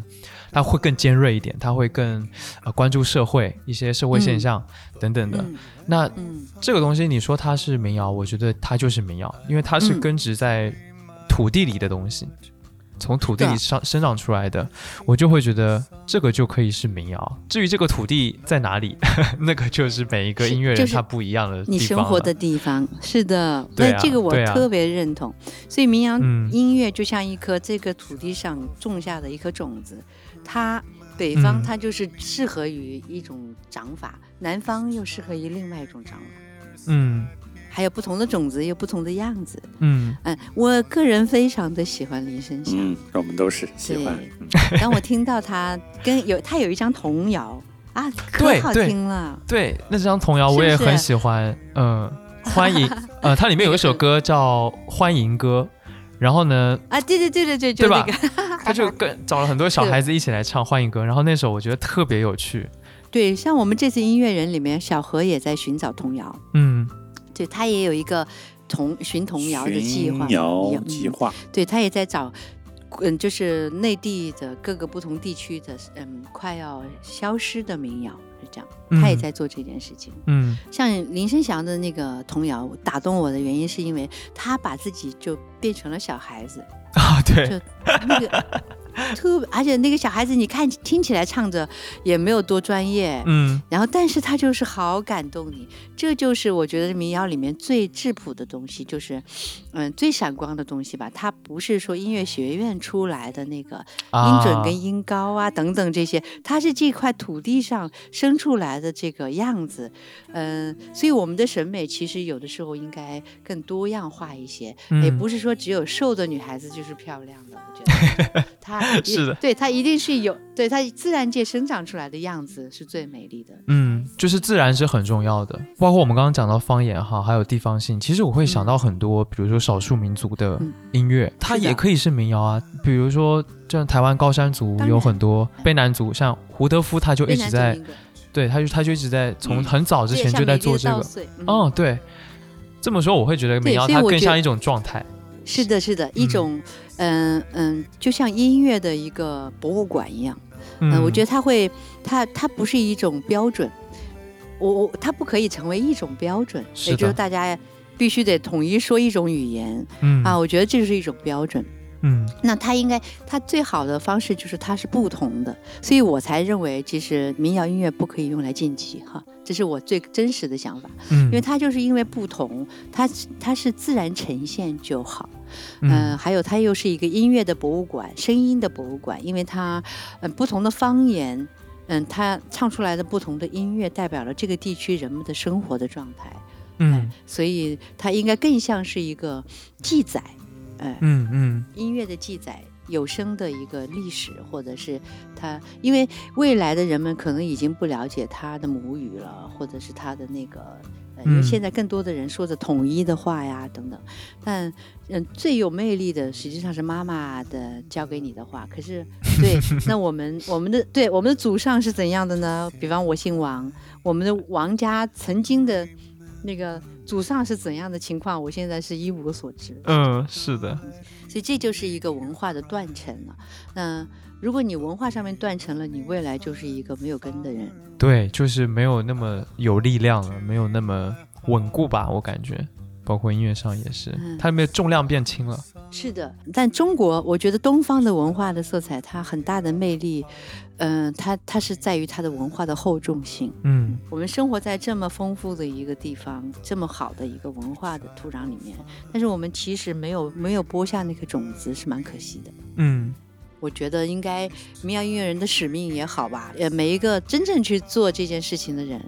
他会更尖锐一点，他会更呃关注社会一些社会现象等等的。那这个东西，你说它是民谣，我觉得它就是民谣，因为它是根植在土地里的东西。从土地里上生长出来的，我就会觉得这个就可以是民谣。至于这个土地在哪里，那个就是每一个音乐人他不一样的。你生活的地方是的，对这个我特别认同。所以民谣音乐就像一颗这个土地上种下的一颗种子，它北方它就是适合于一种长法，南方又适合于另外一种长法。嗯。还有不同的种子，有不同的样子。嗯嗯，我个人非常的喜欢林声祥。嗯，我们都是喜欢。当我听到他跟有他有一张童谣啊，可好听了。对，那张童谣我也很喜欢。嗯，欢迎。呃，它里面有一首歌叫《欢迎歌》，然后呢？啊，对对对对对，对吧？他就跟找了很多小孩子一起来唱《欢迎歌》，然后那首我觉得特别有趣。对，像我们这次音乐人里面，小何也在寻找童谣。嗯。对他也有一个童寻童谣的计划，计划。对他也在找，嗯，就是内地的各个不同地区的，嗯，快要消失的民谣是这样。他也在做这件事情。嗯，像林声祥的那个童谣打动我的原因，是因为他把自己就变成了小孩子啊，对，就那个。特，而且那个小孩子，你看听起来唱着也没有多专业，嗯，然后但是他就是好感动你，这就是我觉得民谣里面最质朴的东西，就是，嗯，最闪光的东西吧。它不是说音乐学院出来的那个音准跟音高啊等等这些，它是这块土地上生出来的这个样子，嗯，所以我们的审美其实有的时候应该更多样化一些，也不是说只有瘦的女孩子就是漂亮的，我觉得她。是的，对它一定是有，对它自然界生长出来的样子是最美丽的。嗯，就是自然是很重要的，包括我们刚刚讲到方言哈，还有地方性，其实我会想到很多，比如说少数民族的音乐，它也可以是民谣啊。比如说，像台湾高山族有很多卑南族，像胡德夫他就一直在，对，他就他就一直在从很早之前就在做这个。哦，对，这么说我会觉得民谣它更像一种状态。是的，是的，一种，嗯嗯嗯，就像音乐的一个博物馆一样，嗯，我觉得它会，它它不是一种标准，我我它不可以成为一种标准，也就是大家必须得统一说一种语言，嗯啊，我觉得这就是一种标准。嗯，那它应该，它最好的方式就是它是不同的，所以我才认为，其实民谣音乐不可以用来晋级哈，这是我最真实的想法。嗯，因为它就是因为不同，它它是自然呈现就好。嗯，还有它又是一个音乐的博物馆，声音的博物馆，因为它嗯不同的方言，嗯，它唱出来的不同的音乐，代表了这个地区人们的生活的状态。嗯，所以它应该更像是一个记载。哎，嗯嗯，音乐的记载，有声的一个历史，或者是他，因为未来的人们可能已经不了解他的母语了，或者是他的那个，呃，因为现在更多的人说着统一的话呀，等等。但嗯，最有魅力的实际上是妈妈的教给你的话。可是，对，那我们我们的对我们的祖上是怎样的呢？比方我姓王，我们的王家曾经的那个祖上是怎样的情况？我现在是一无所知。嗯，是的。所以这就是一个文化的断层了。那如果你文化上面断层了，你未来就是一个没有根的人。对，就是没有那么有力量了，没有那么稳固吧，我感觉。包括音乐上也是，它没有重量变轻了。是的，但中国，我觉得东方的文化的色彩，它很大的魅力，嗯，它它是在于它的文化的厚重性。嗯，我们生活在这么丰富的一个地方，这么好的一个文化的土壤里面，但是我们其实没有没有播下那颗种子，是蛮可惜的。嗯。我觉得应该民谣音乐人的使命也好吧，呃，每一个真正去做这件事情的人，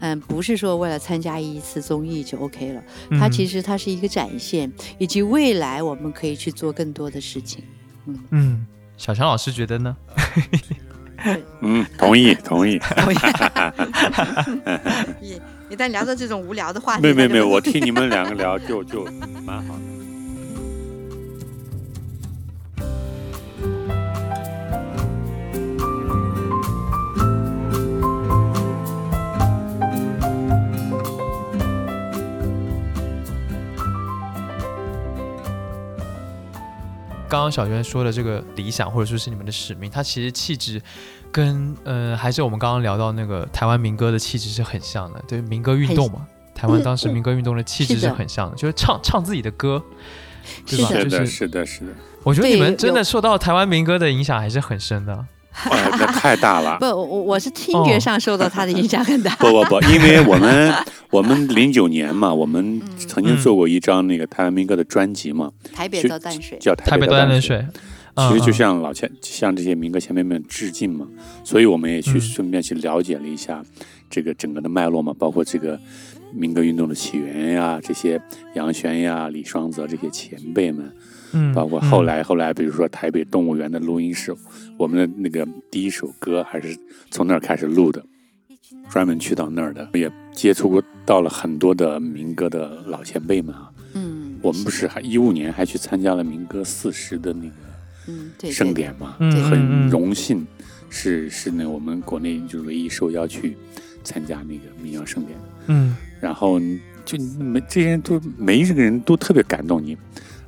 嗯，不是说为了参加一次综艺就 OK 了，它其实它是一个展现，以及未来我们可以去做更多的事情。嗯嗯，小强老师觉得呢？嗯，同意同意。同意。一一旦聊到这种无聊的话题，没有没有没有，我听你们两个聊就就蛮好的。刚刚小娟说的这个理想，或者说是你们的使命，它其实气质跟呃，还是我们刚刚聊到那个台湾民歌的气质是很像的。对，民歌运动嘛，台湾当时民歌运动的气质是很像的，就是唱唱自己的歌，对吧？是的，是的，是的。我觉得你们真的受到台湾民歌的影响还是很深的。那太大了！不，我我是听觉上受到他的影响很大。不不不，因为我们我们零九年嘛，我们曾经做过一张那个台湾民歌的专辑嘛，《台北到淡水》，叫《台北到淡水》。其实就像老前向这些民歌前辈们致敬嘛，所以我们也去顺便去了解了一下这个整个的脉络嘛，包括这个民歌运动的起源呀，这些杨轩呀、李双泽这些前辈们。嗯，包括后来后来，比如说台北动物园的录音室，我们的那个第一首歌还是从那儿开始录的，专门去到那儿的，也接触到了很多的民歌的老前辈们啊。嗯，我们不是还一五年还去参加了民歌四十的那个嗯盛典嘛？很荣幸是是那我们国内就唯一受邀去参加那个民谣盛典。嗯，然后就没这些人都每一个人都特别感动你。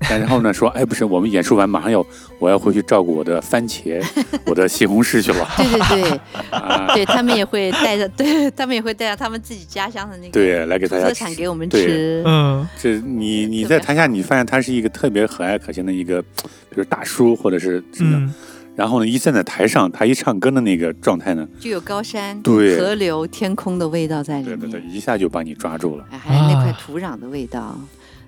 然后呢？说，哎，不是，我们演出完马上要，我要回去照顾我的番茄，我的西红柿去了。对对对，啊对他们也会带着，对他们也会带着他们自己家乡的那个对来给大家特产给我们吃。嗯，这你你在台下你发现他是一个特别和蔼可亲的一个，比如大叔或者是什么。然后呢，一站在台上，他一唱歌的那个状态呢，就有高山、对河流、天空的味道在里面。对对对，一下就把你抓住了。还有那块土壤的味道。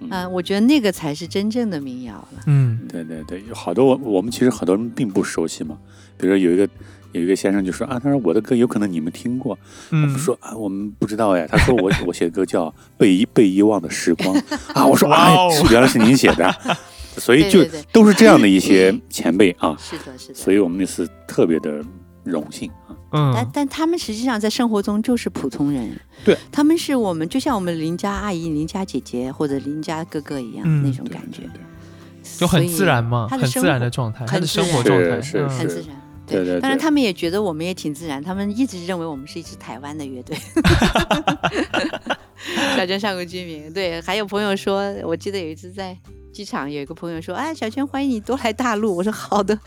嗯，我觉得那个才是真正的民谣了。嗯，对对对，有好多我我们其实很多人并不熟悉嘛。比如说有一个有一个先生就说啊，他说我的歌有可能你们听过。我们说啊，我们不知道呀。他说我我写的歌叫《被遗被遗忘的时光》啊。我说啊，原来是您写的。所以就都是这样的一些前辈啊。是的，是的。所以我们那次特别的荣幸啊。但但他们实际上在生活中就是普通人，对，他们是我们就像我们邻家阿姨、邻家姐姐或者邻家哥哥一样那种感觉，就很自然嘛，很自然的状态，很生活状态，是很自然。对对，当然他们也觉得我们也挺自然，他们一直认为我们是一支台湾的乐队。小娟上过居民，对，还有朋友说，我记得有一次在。机场有一个朋友说：“哎，小圈，欢迎你多来大陆。”我说：“好的。”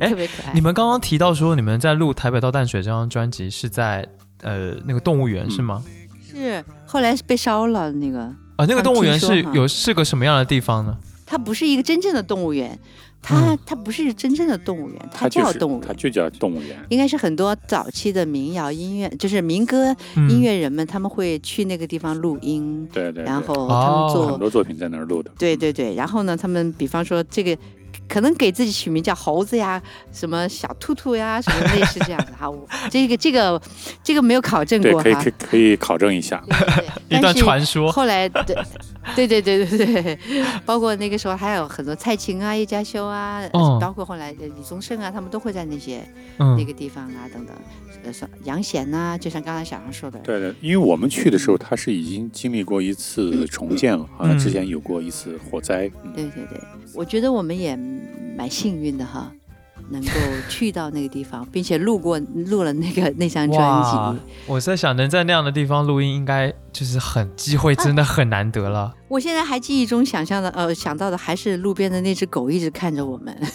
特别可爱。你们刚刚提到说，你们在录《台北到淡水》这张专辑是在呃那个动物园是吗？是，后来是被烧了那个。啊，那个动物园是有是个什么样的地方呢？它不是一个真正的动物园。它它不是真正的动物园，它叫动物园，它就叫动物园。应该是很多早期的民谣音乐，就是民歌音乐人们，他们会去那个地方录音。对对。然后他们做很多作品在那儿录的。对对对，然后呢，他们比方说这个，可能给自己取名叫猴子呀，什么小兔兔呀，什么类似这样的哈。这个这个这个没有考证过哈。可以可以可以考证一下。一段传说。后来对。对对对对对，包括那个时候还有很多蔡琴啊、叶嘉修啊，包括后来李宗盛啊，他们都会在那些那个地方啊等等。呃，杨贤呐，就像刚才小杨说的，对对，因为我们去的时候，他是已经经历过一次重建了，好像之前有过一次火灾。对对对，我觉得我们也蛮幸运的哈。能够去到那个地方，并且录过录了那个 那张专辑。我在想，能在那样的地方录音，应该就是很机会，真的很难得了。我现在还记忆中想象的，呃，想到的还是路边的那只狗一直看着我们。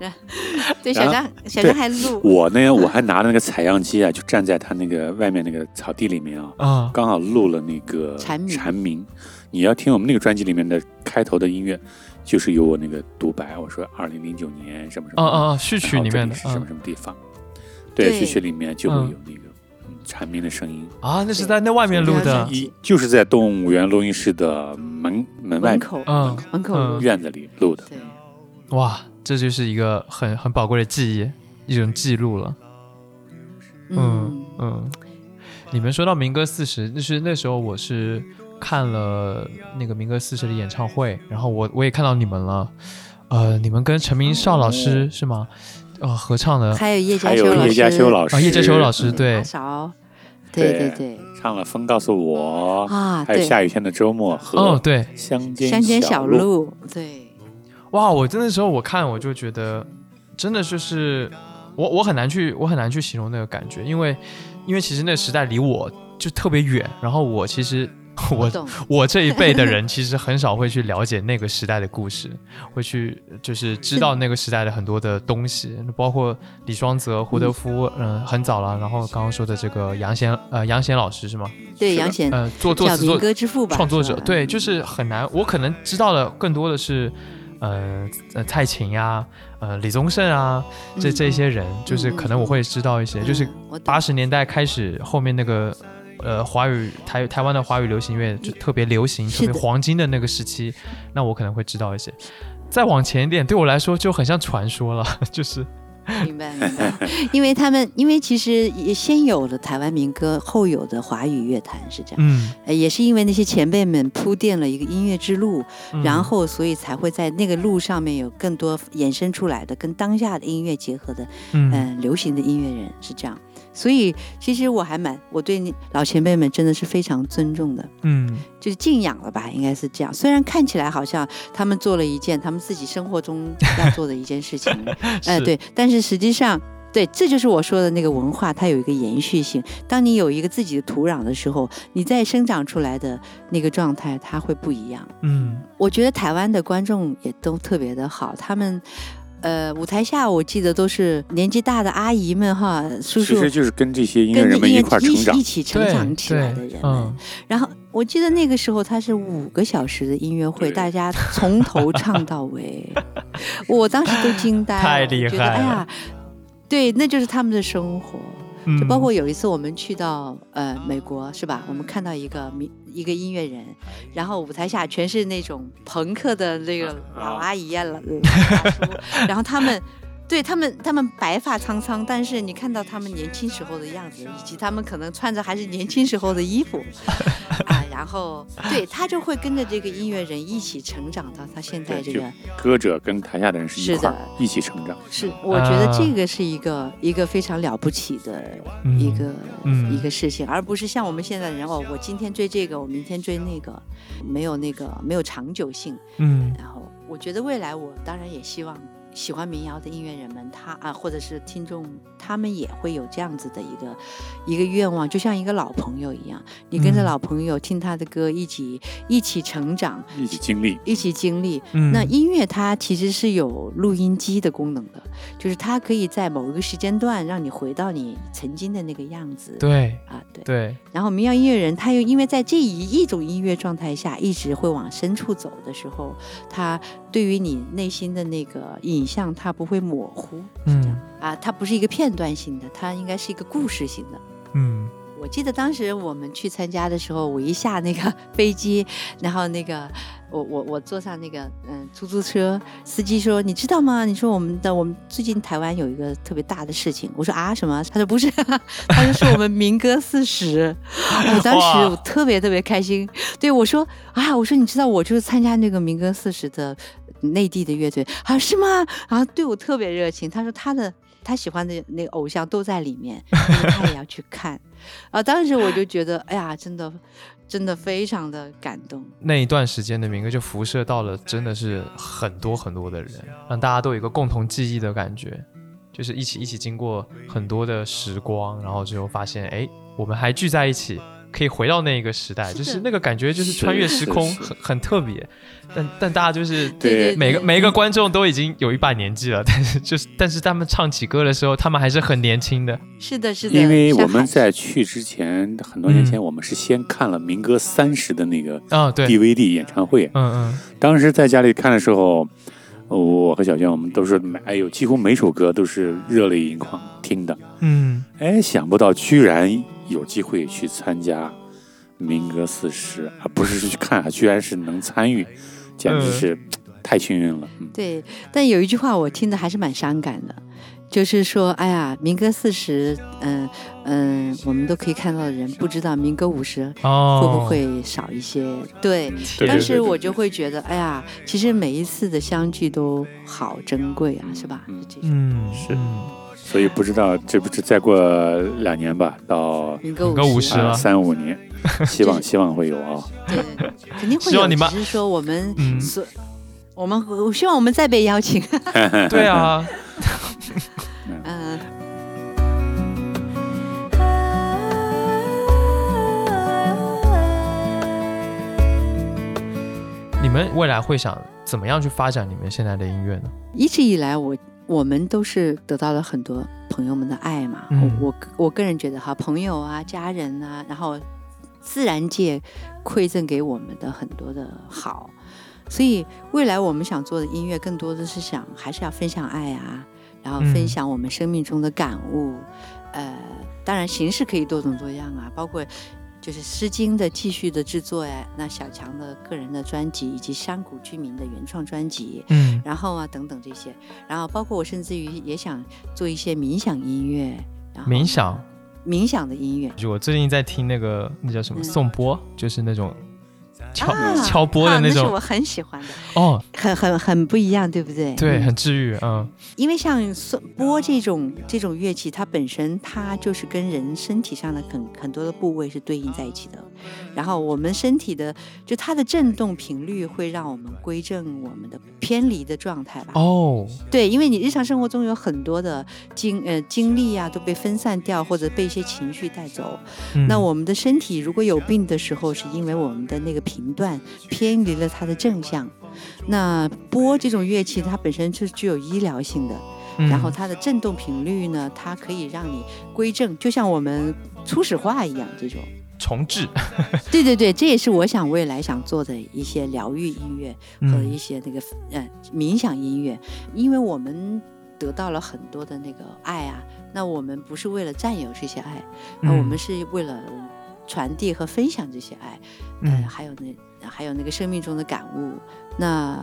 对，小张，小张还录。我呢，我还拿着那个采样机啊，就站在他那个外面那个草地里面啊，啊，刚好录了那个蝉鸣蝉鸣。你要听我们那个专辑里面的开头的音乐。就是有我那个独白，我说二零零九年什么什么，哦哦序曲里面的什么什么地方，对，序曲里面就会有那个蝉鸣的声音。啊，那是在那外面录的，一就是在动物园录音室的门门外口，嗯，门口院子里录的，对，哇，这就是一个很很宝贵的记忆，一种记录了，嗯。嗯，你们说到民歌四十，那是那时候我是。看了那个民歌四十的演唱会，然后我我也看到你们了，呃，你们跟陈明绍老师是吗？呃，合唱的，还有叶嘉修老师，叶嘉修老师，叶嘉修老师，对，少，对对对，唱了《风告诉我》啊，还有下雨天的周末和哦对，乡间乡间小路，对，哇，我真的时候我看我就觉得，真的就是我我很难去我很难去形容那个感觉，因为因为其实那个时代离我就特别远，然后我其实。我我这一辈的人其实很少会去了解那个时代的故事，会去就是知道那个时代的很多的东西，包括李双泽、胡德夫，嗯，很早了。然后刚刚说的这个杨贤，呃，杨贤老师是吗？对，杨贤，呃，做作词作歌之父吧，创作者，对，就是很难。我可能知道的更多的是，呃，蔡琴呀，呃，李宗盛啊，这这些人，就是可能我会知道一些，就是八十年代开始后面那个。呃，华语台台湾的华语流行乐就特别流行，特别黄金的那个时期，那我可能会知道一些。再往前一点，对我来说就很像传说了，就是。明白明白，因为他们因为其实也先有了台湾民歌，后有的华语乐坛是这样，嗯，也是因为那些前辈们铺垫了一个音乐之路，然后所以才会在那个路上面有更多衍生出来的跟当下的音乐结合的，嗯，流行的音乐人是这样。所以，其实我还蛮，我对你老前辈们真的是非常尊重的，嗯，就是敬仰了吧，应该是这样。虽然看起来好像他们做了一件他们自己生活中要做的一件事情，哎，对，但是实际上，对，这就是我说的那个文化，它有一个延续性。当你有一个自己的土壤的时候，你再生长出来的那个状态，它会不一样。嗯，我觉得台湾的观众也都特别的好，他们。呃，舞台下我记得都是年纪大的阿姨们哈，叔叔，其实就是跟这些音乐人们一块成长、一起成长起来的人们。然后我记得那个时候他是五个小时的音乐会，大家从头唱到尾，我当时都惊呆了，太厉害了！哎呀，对，那就是他们的生活。就包括有一次我们去到呃美国是吧？我们看到一个民一个音乐人，然后舞台下全是那种朋克的那个老阿姨啊 老大叔，然后他们。对他们，他们白发苍苍，但是你看到他们年轻时候的样子，以及他们可能穿着还是年轻时候的衣服 啊，然后对他就会跟着这个音乐人一起成长到他现在这个歌者跟台下的人是一块一起成长。是，我觉得这个是一个一个非常了不起的一个一个事情，而不是像我们现在的人哦，我今天追这个，我明天追那个，没有那个没有长久性。嗯，然后我觉得未来我当然也希望。喜欢民谣的音乐人们，他啊，或者是听众，他们也会有这样子的一个一个愿望，就像一个老朋友一样，你跟着老朋友听他的歌，一起一起成长，一起经历，一起经历。那音乐它其实是有录音机的功能的，就是它可以在某一个时间段让你回到你曾经的那个样子。对啊，对对。然后民谣音乐人，他又因为在这一一种音乐状态下，一直会往深处走的时候，他对于你内心的那个影。影像它不会模糊，嗯啊，它不是一个片段性的，它应该是一个故事性的，嗯，我记得当时我们去参加的时候，我一下那个飞机，然后那个。我我我坐上那个嗯出租车，司机说你知道吗？你说我们的我们最近台湾有一个特别大的事情。我说啊什么？他说不是，他说是我们民歌四十。我当时我特别特别开心。对我说啊，我说你知道我就是参加那个民歌四十的内地的乐队啊是吗？然后对我特别热情。他说他的他喜欢的那个偶像都在里面，他也要去看。啊，当时我就觉得哎呀，真的。真的非常的感动。那一段时间的民歌就辐射到了，真的是很多很多的人，让大家都有一个共同记忆的感觉，就是一起一起经过很多的时光，然后最后发现，哎，我们还聚在一起。可以回到那一个时代，就是那个感觉，就是穿越时空，很很特别。但但大家就是对每个每一个观众都已经有一把年纪了，但是就是但是他们唱起歌的时候，他们还是很年轻的。是的，是的。因为我们在去之前很多年前，我们是先看了民歌三十的那个啊对 DVD 演唱会。嗯嗯。当时在家里看的时候，我和小娟我们都是每哎呦几乎每首歌都是热泪盈眶听的。嗯。哎，想不到居然。有机会去参加民歌四十，啊，不是去看啊，居然是能参与，简直是太幸运了。对，但有一句话我听的还是蛮伤感的，就是说，哎呀，民歌四十，嗯嗯，我们都可以看到的人，不知道民歌五十会不会少一些？对，当时我就会觉得，哎呀，其实每一次的相聚都好珍贵啊，是吧？嗯，是。所以不知道这不是再过两年吧，到民歌五十了，三五年，希望希望会有啊，对，肯定会有。只是说我们所，我们我希望我们再被邀请。对啊。嗯。你们未来会想怎么样去发展你们现在的音乐呢？一直以来我。我们都是得到了很多朋友们的爱嘛，我我个人觉得哈，朋友啊、家人啊，然后自然界馈赠给我们的很多的好，所以未来我们想做的音乐，更多的是想还是要分享爱啊，然后分享我们生命中的感悟，呃，当然形式可以多种多样啊，包括。就是《诗经》的继续的制作呀，那小强的个人的专辑，以及山谷居民的原创专辑，嗯，然后啊等等这些，然后包括我甚至于也想做一些冥想音乐，冥想，冥想的音乐。就我最近在听那个那叫什么颂钵，就是那种。敲敲波的那种，那是我很喜欢的哦，很很很不一样，对不对？对，很治愈，嗯。因为像波这种这种乐器，它本身它就是跟人身体上的很很多的部位是对应在一起的。然后我们身体的就它的震动频率会让我们归正我们的偏离的状态吧？哦，对，因为你日常生活中有很多的精呃精力啊都被分散掉，或者被一些情绪带走。那我们的身体如果有病的时候，是因为我们的那个频频段偏离了它的正向，那波这种乐器它本身是具有医疗性的，然后它的振动频率呢，它可以让你归正，就像我们初始化一样，这种。重置。对对对，这也是我想未来想做的一些疗愈音乐和一些那个呃冥想音乐，因为我们得到了很多的那个爱啊，那我们不是为了占有这些爱，那我们是为了。传递和分享这些爱，嗯，还有那还有那个生命中的感悟，那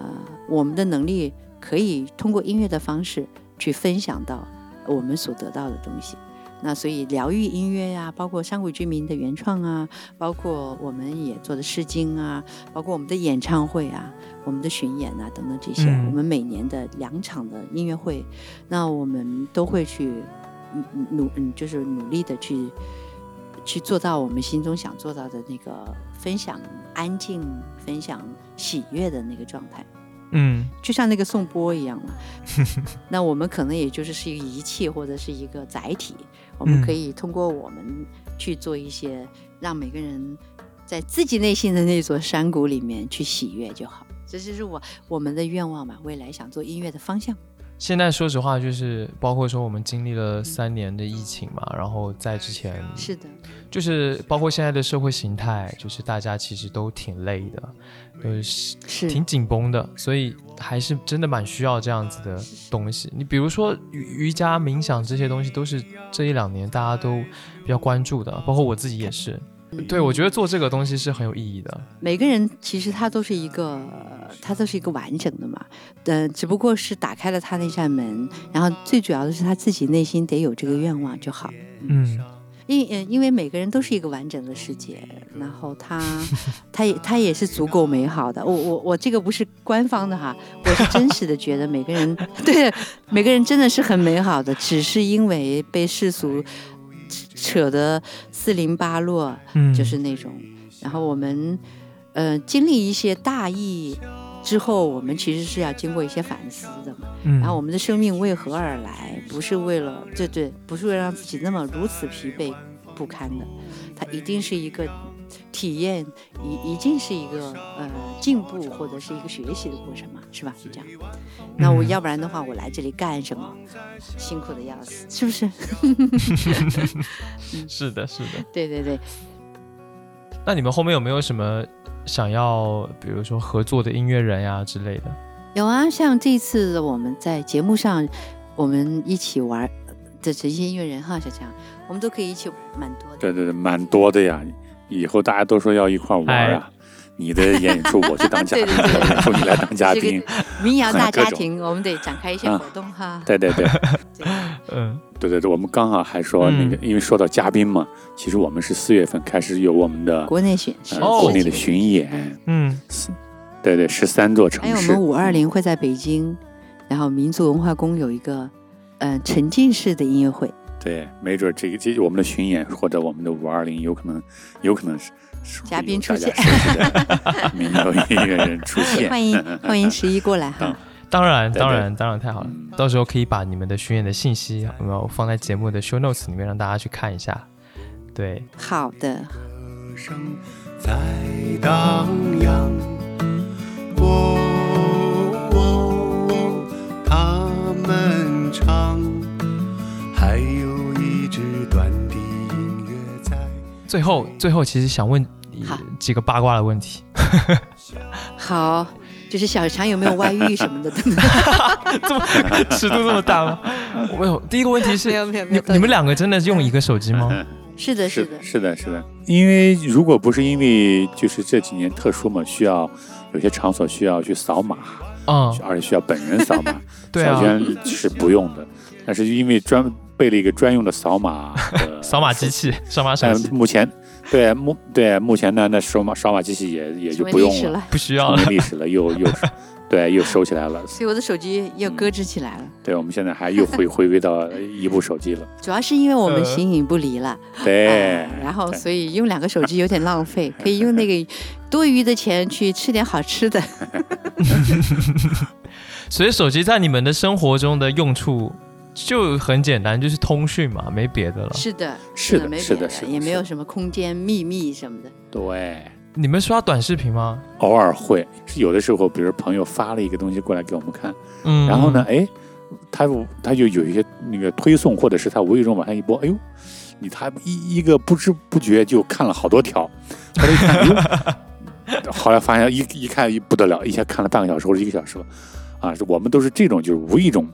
我们的能力可以通过音乐的方式去分享到我们所得到的东西。那所以疗愈音乐呀，包括山谷居民的原创啊，包括我们也做的诗经啊，包括我们的演唱会啊，我们的巡演啊等等这些，我们每年的两场的音乐会，那我们都会去努嗯，就是努力的去。去做到我们心中想做到的那个分享安静、分享喜悦的那个状态，嗯，就像那个颂钵一样嘛。那我们可能也就是是一个仪器或者是一个载体，我们可以通过我们去做一些，让每个人在自己内心的那座山谷里面去喜悦就好。这就是我我们的愿望嘛，未来想做音乐的方向。现在说实话，就是包括说我们经历了三年的疫情嘛，然后在之前是的，就是包括现在的社会形态，就是大家其实都挺累的，呃是挺紧绷的，所以还是真的蛮需要这样子的东西。你比如说瑜伽、冥想这些东西，都是这一两年大家都比较关注的，包括我自己也是。对，我觉得做这个东西是很有意义的。每个人其实他都是一个，他都是一个完整的嘛。嗯，只不过是打开了他那扇门，然后最主要的是他自己内心得有这个愿望就好。嗯，因嗯，因为每个人都是一个完整的世界，然后他，他也他也是足够美好的。我我我这个不是官方的哈，我是真实的觉得每个人 对每个人真的是很美好的，只是因为被世俗。扯得四零八落，嗯，就是那种。然后我们，呃，经历一些大义之后，我们其实是要经过一些反思的嘛。然后我们的生命为何而来？不是为了，对对，不是为了让自己那么如此疲惫不堪的。它一定是一个。体验一一定是一个呃进步或者是一个学习的过程嘛，是吧？是这样。那我要不然的话，我来这里干什么？辛苦的要死，是不是？是的，是的。对对对。那你们后面有没有什么想要，比如说合作的音乐人呀之类的？有啊，像这次我们在节目上，我们一起玩的这些音乐人哈，小强，我们都可以一起蛮多的。对对对，蛮多的呀。以后大家都说要一块玩啊！你的演出我去当 嘉宾，演出你来当嘉宾，民谣大家庭，我们得展开一些活动哈。对对对，嗯，对对对，我们刚好还说那个，因为说到嘉宾嘛，其实我们是四月份开始有我们的国内巡，国内的巡演，嗯，对对，十三座城市。还有我们五二零会在北京，然后民族文化宫有一个嗯沉浸式的音乐会。对，没准这个这我们的巡演或者我们的五二零有可能，有可能是嘉宾出现，民谣音乐人出 现，欢迎欢迎十一过来哈。当然当然当然太好了，到时候可以把你们的巡演的信息有没有放在节目的 show notes 里面让大家去看一下。对，好的。最后，最后其实想问几个八卦的问题。好，就是小强有没有外遇什么的？这么尺度这么大吗？没有。第一个问题是，没有没有没有。你们两个真的用一个手机吗？是的，是的，是的，是的。因为如果不是因为就是这几年特殊嘛，需要有些场所需要去扫码，嗯，而且需要本人扫码，小娟是不用的。但是因为专。备了一个专用的扫码扫码机器，扫码手机。目前，对目对目前呢，那数码扫码机器也也就不用了，不需要了，历史了，又又 对又收起来了。所以我的手机又搁置起来了。对，我们现在还又回 回归到一部手机了。主要是因为我们形影不离了。对。然后，所以用两个手机有点浪费，可以用那个多余的钱去吃点好吃的。所以，手机在你们的生活中的用处。就很简单，就是通讯嘛，没别的了。是的，是的，是的，也没有什么空间秘密什么的。对，你们刷短视频吗？偶尔会，是有的时候，比如朋友发了一个东西过来给我们看，嗯，然后呢，哎，他他就有一些那个推送，或者是他无意中往上一播，哎呦，你他一一个不知不觉就看了好多条，后来一看，后来发现一一看不得了，一下看了半个小时或者一个小时了，啊，我们都是这种，就是无意中。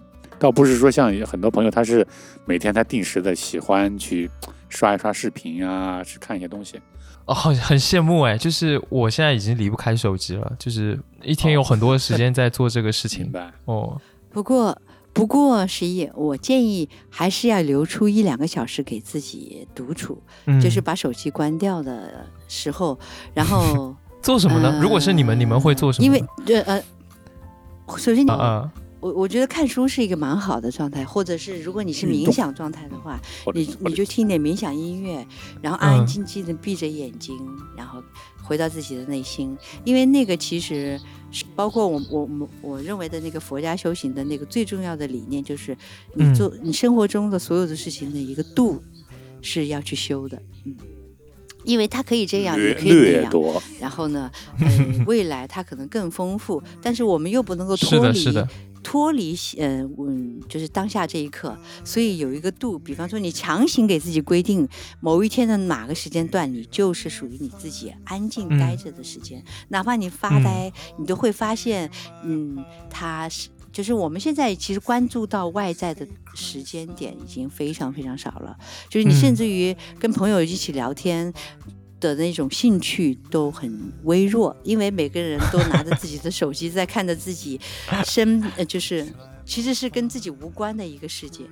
倒不是说像很多朋友，他是每天他定时的喜欢去刷一刷视频啊，去看一些东西。哦，很很羡慕哎，就是我现在已经离不开手机了，就是一天有很多时间在做这个事情。哦，不过不过十一，我建议还是要留出一两个小时给自己独处，就是把手机关掉的时候，然后 做什么呢？如果是你们，你们会做什么？因为呃呃，首先你。我我觉得看书是一个蛮好的状态，或者是如果你是冥想状态的话，你你就听点冥想音乐，然后安安静静的闭着眼睛，然后回到自己的内心，因为那个其实是包括我我我我认为的那个佛家修行的那个最重要的理念，就是你做你生活中的所有的事情的一个度是要去修的，嗯。因为它可以这样，也可以那样。然后呢，嗯，未来它可能更丰富，但是我们又不能够脱离脱离呃嗯，就是当下这一刻，所以有一个度。比方说，你强行给自己规定某一天的哪个时间段，你就是属于你自己安静待着的时间，哪怕你发呆，你都会发现，嗯，它是就是我们现在其实关注到外在的时间点已经非常非常少了，就是你甚至于跟朋友一起聊天。的那种兴趣都很微弱，因为每个人都拿着自己的手机在看着自己身，呃，就是其实是跟自己无关的一个世界。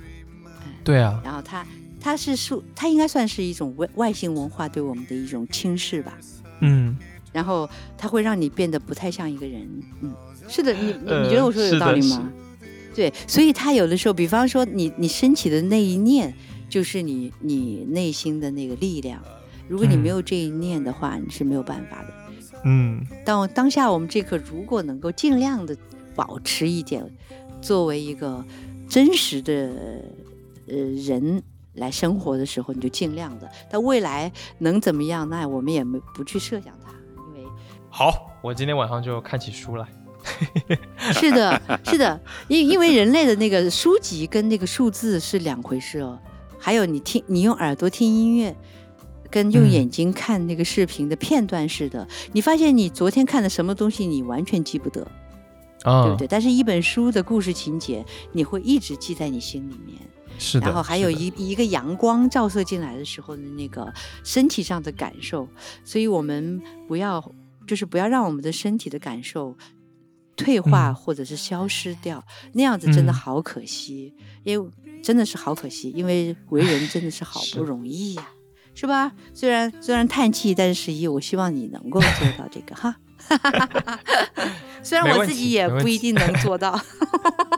对啊。然后他他是说，他应该算是一种外外星文化对我们的一种轻视吧。嗯。然后它会让你变得不太像一个人。嗯，是的，你你你觉得我说的有道理吗？对，所以他有的时候，比方说你你升起的那一念，就是你你内心的那个力量。如果你没有这一念的话，你是没有办法的。嗯，当当下我们这刻如果能够尽量的保持一点，作为一个真实的呃人来生活的时候，你就尽量的。但未来能怎么样，那我们也没不去设想它，因为好，我今天晚上就看起书来。是的，是的，因因为人类的那个书籍跟那个数字是两回事哦。还有你听，你用耳朵听音乐。跟用眼睛看那个视频的片段似的，你发现你昨天看的什么东西，你完全记不得，对不对？但是一本书的故事情节，你会一直记在你心里面。是的。然后还有一一个阳光照射进来的时候的那个身体上的感受，所以我们不要，就是不要让我们的身体的感受退化或者是消失掉，那样子真的好可惜，因为真的是好可惜，因为为人真的是好不容易呀。是吧？虽然虽然叹气，但是十一，我希望你能够做到这个哈。虽然我自己也不一定能做到。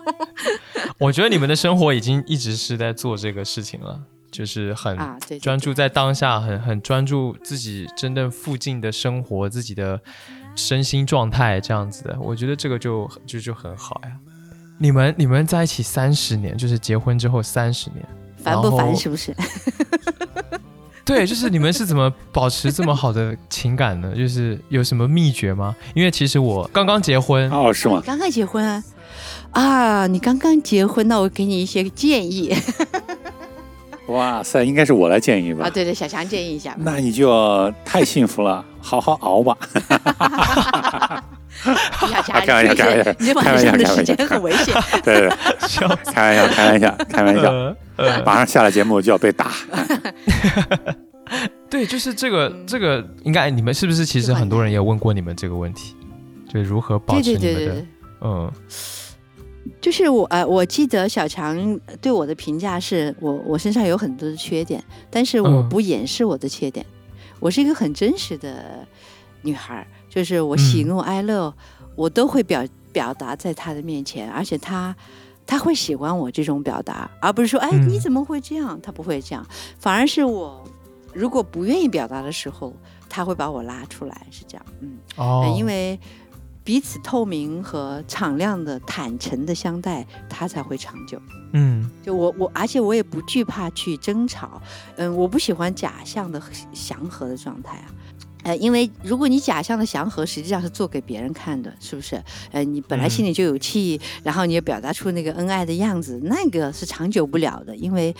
我觉得你们的生活已经一直是在做这个事情了，就是很专注在当下，很很专注自己真正附近的生活，自己的身心状态这样子的。我觉得这个就就就很好呀。你们你们在一起三十年，就是结婚之后三十年，烦不烦？是不是？对，就是你们是怎么保持这么好的情感呢？就是有什么秘诀吗？因为其实我刚刚结婚哦，是吗？刚刚结婚啊？啊，你刚刚结婚，那我给你一些建议。哇塞，应该是我来建议吧？啊，对对，小强建议一下。那你就太幸福了，好好熬吧。开玩笑，开玩笑，你晚上的时间很危险。对对，开玩笑，开玩笑，开玩笑。马上下了节目就要被打。对，就是这个，这个应该你们是不是？其实很多人也问过你们这个问题，就如何保持你们的嗯。就是我呃，我记得小强对我的评价是我我身上有很多的缺点，但是我不掩饰我的缺点，我是一个很真实的女孩，就是我喜怒哀乐我都会表表达在他的面前，而且他。他会喜欢我这种表达，而不是说，哎，你怎么会这样？他不会这样，反而是我如果不愿意表达的时候，他会把我拉出来，是这样。嗯，哦，因为彼此透明和敞亮的、坦诚的相待，他才会长久。嗯，就我我，而且我也不惧怕去争吵。嗯，我不喜欢假象的祥和的状态啊。呃，因为如果你假象的祥和，实际上是做给别人看的，是不是？呃，你本来心里就有气，然后你也表达出那个恩爱的样子，那个是长久不了的，因为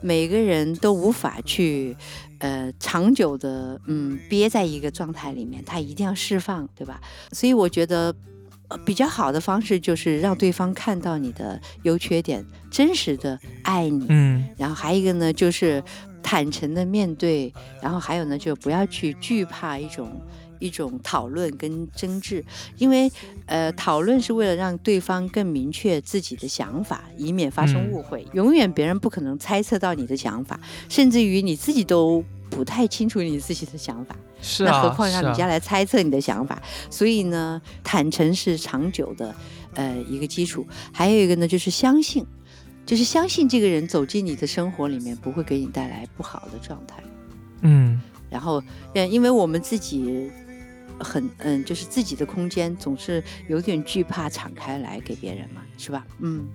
每个人都无法去，呃，长久的，嗯，憋在一个状态里面，他一定要释放，对吧？所以我觉得，比较好的方式就是让对方看到你的优缺点，真实的爱你。嗯，然后还有一个呢，就是。坦诚的面对，然后还有呢，就不要去惧怕一种一种讨论跟争执，因为呃，讨论是为了让对方更明确自己的想法，以免发生误会。永远别人不可能猜测到你的想法，甚至于你自己都不太清楚你自己的想法，是啊，那何况让人家来猜测你的想法？所以呢，坦诚是长久的呃一个基础。还有一个呢，就是相信。就是相信这个人走进你的生活里面不会给你带来不好的状态，嗯，然后，嗯，因为我们自己很，嗯，就是自己的空间总是有点惧怕敞开来给别人嘛，是吧？嗯，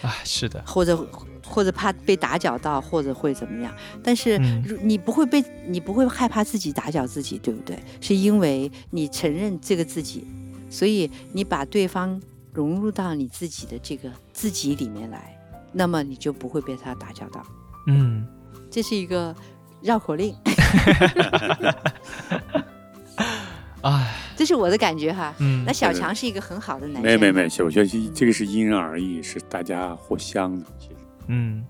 啊，是的，或者或者怕被打搅到，或者会怎么样？但是你不会被，你不会害怕自己打搅自己，对不对？是因为你承认这个自己，所以你把对方。融入到你自己的这个自己里面来，那么你就不会被他打交道。嗯，这是一个绕口令。哎，这是我的感觉哈。嗯，那小强是一个很好的男生。没没没，我觉得这个是因人而异，是大家互相的。其实，嗯。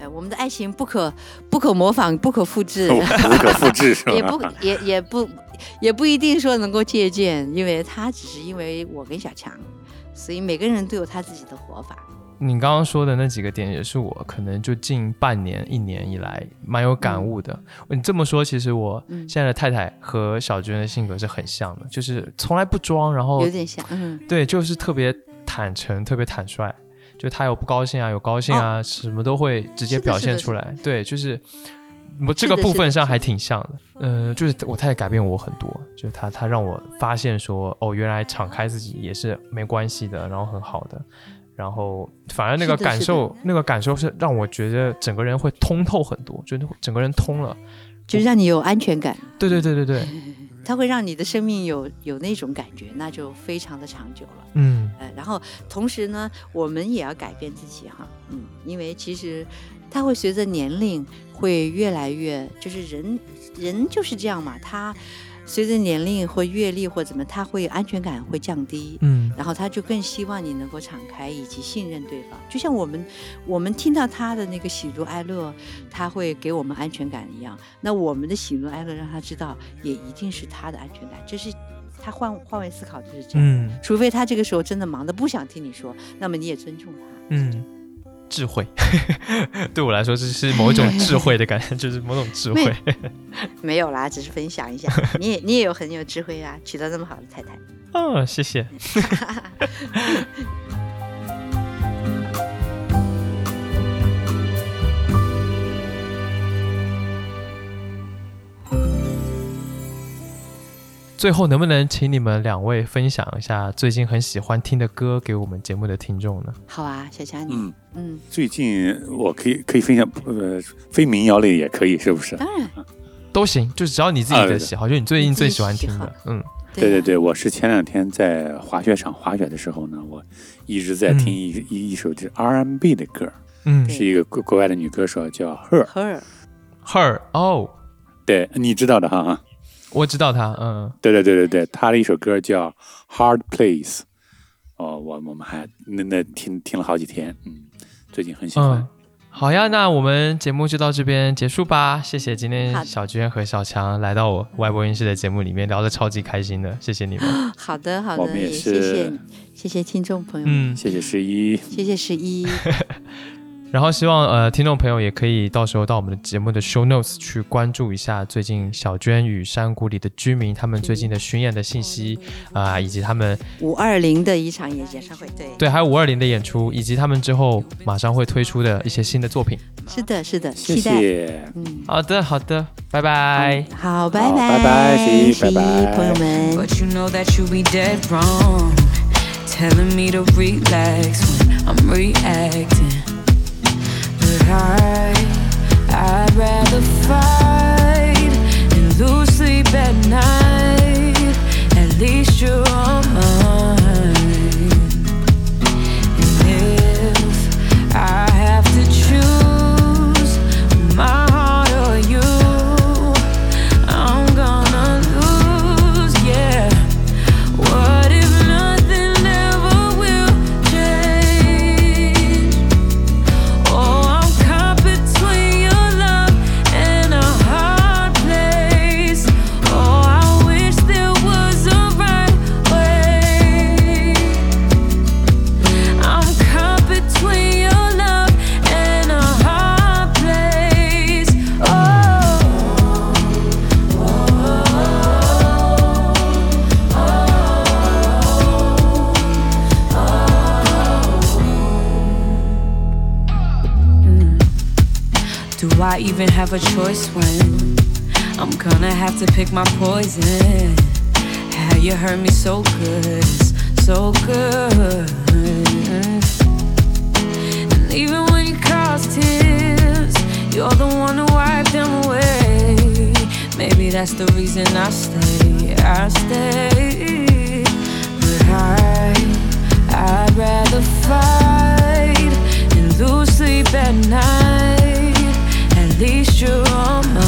哎我们的爱情不可不可模仿，不可复制，不可复制是吧？也不也也不也不一定说能够借鉴，因为他只是因为我跟小强，所以每个人都有他自己的活法。你刚刚说的那几个点，也是我可能就近半年一年以来蛮有感悟的。你这么说，其实我现在的太太和小娟的性格是很像的，就是从来不装，然后有点像，嗯，对，就是特别坦诚，特别坦率。就他有不高兴啊，有高兴啊，什么都会直接表现出来。对，就是我这个部分上还挺像的。嗯，就是我太太改变我很多，就她她让我发现说，哦，原来敞开自己也是没关系的，然后很好的。然后反而那个感受，那个感受是让我觉得整个人会通透很多，就整个人通了，就让你有安全感。对对对对对。它会让你的生命有有那种感觉，那就非常的长久了。嗯，呃，然后同时呢，我们也要改变自己哈，嗯，因为其实它会随着年龄会越来越，就是人人就是这样嘛，他。随着年龄或阅历或怎么，他会安全感会降低，嗯，然后他就更希望你能够敞开以及信任对方，就像我们我们听到他的那个喜怒哀乐，他会给我们安全感一样。那我们的喜怒哀乐让他知道，也一定是他的安全感。这是他换换位思考就是这样，嗯，除非他这个时候真的忙的不想听你说，那么你也尊重他，嗯。智慧，对我来说这是某一种智慧的感觉，就是某种智慧。没有啦，只是分享一下。你也你也有很有智慧啊，娶到这么好的太太。哦，谢谢。最后，能不能请你们两位分享一下最近很喜欢听的歌给我们节目的听众呢？好啊，小强，你。嗯，最近我可以可以分享，呃，非民谣类也可以，是不是？当然，都行，就只要你自己的喜好，就你最近最喜欢听的。嗯，对对对，我是前两天在滑雪场滑雪的时候呢，我一直在听一一一首是 R&B 的歌，嗯，是一个国国外的女歌手叫 Her，Her，Her，哦，对，你知道的哈。我知道他，嗯，对对对对对，他的一首歌叫《Hard Place》，哦，我我们还那那听听了好几天，嗯，最近很喜欢。好呀，那我们节目就到这边结束吧。谢谢今天小娟和小强来到我外播音室的节目里面，聊得超级开心的，谢谢你们。好的好的，我们也是，谢谢谢谢听众朋友们，谢谢十一，谢谢十一。然后希望呃听众朋友也可以到时候到我们的节目的 show notes 去关注一下最近小娟与山谷里的居民他们最近的巡演的信息啊，以及他们五二零的一场演演唱会，对对，还有五二零的演出，以及他们之后马上会推出的一些新的作品。是的，是的，谢谢。嗯，好的，好的，拜拜。好，拜拜，拜拜，谢谢，拜拜，朋友们。I'd rather fight and lose sleep at night. At least you're on mine. I even have a choice when I'm gonna have to pick my poison? How you hurt me so good, so good. And even when you cause tears, you're the one to wipe them away. Maybe that's the reason I stay, I stay. But I least you're on my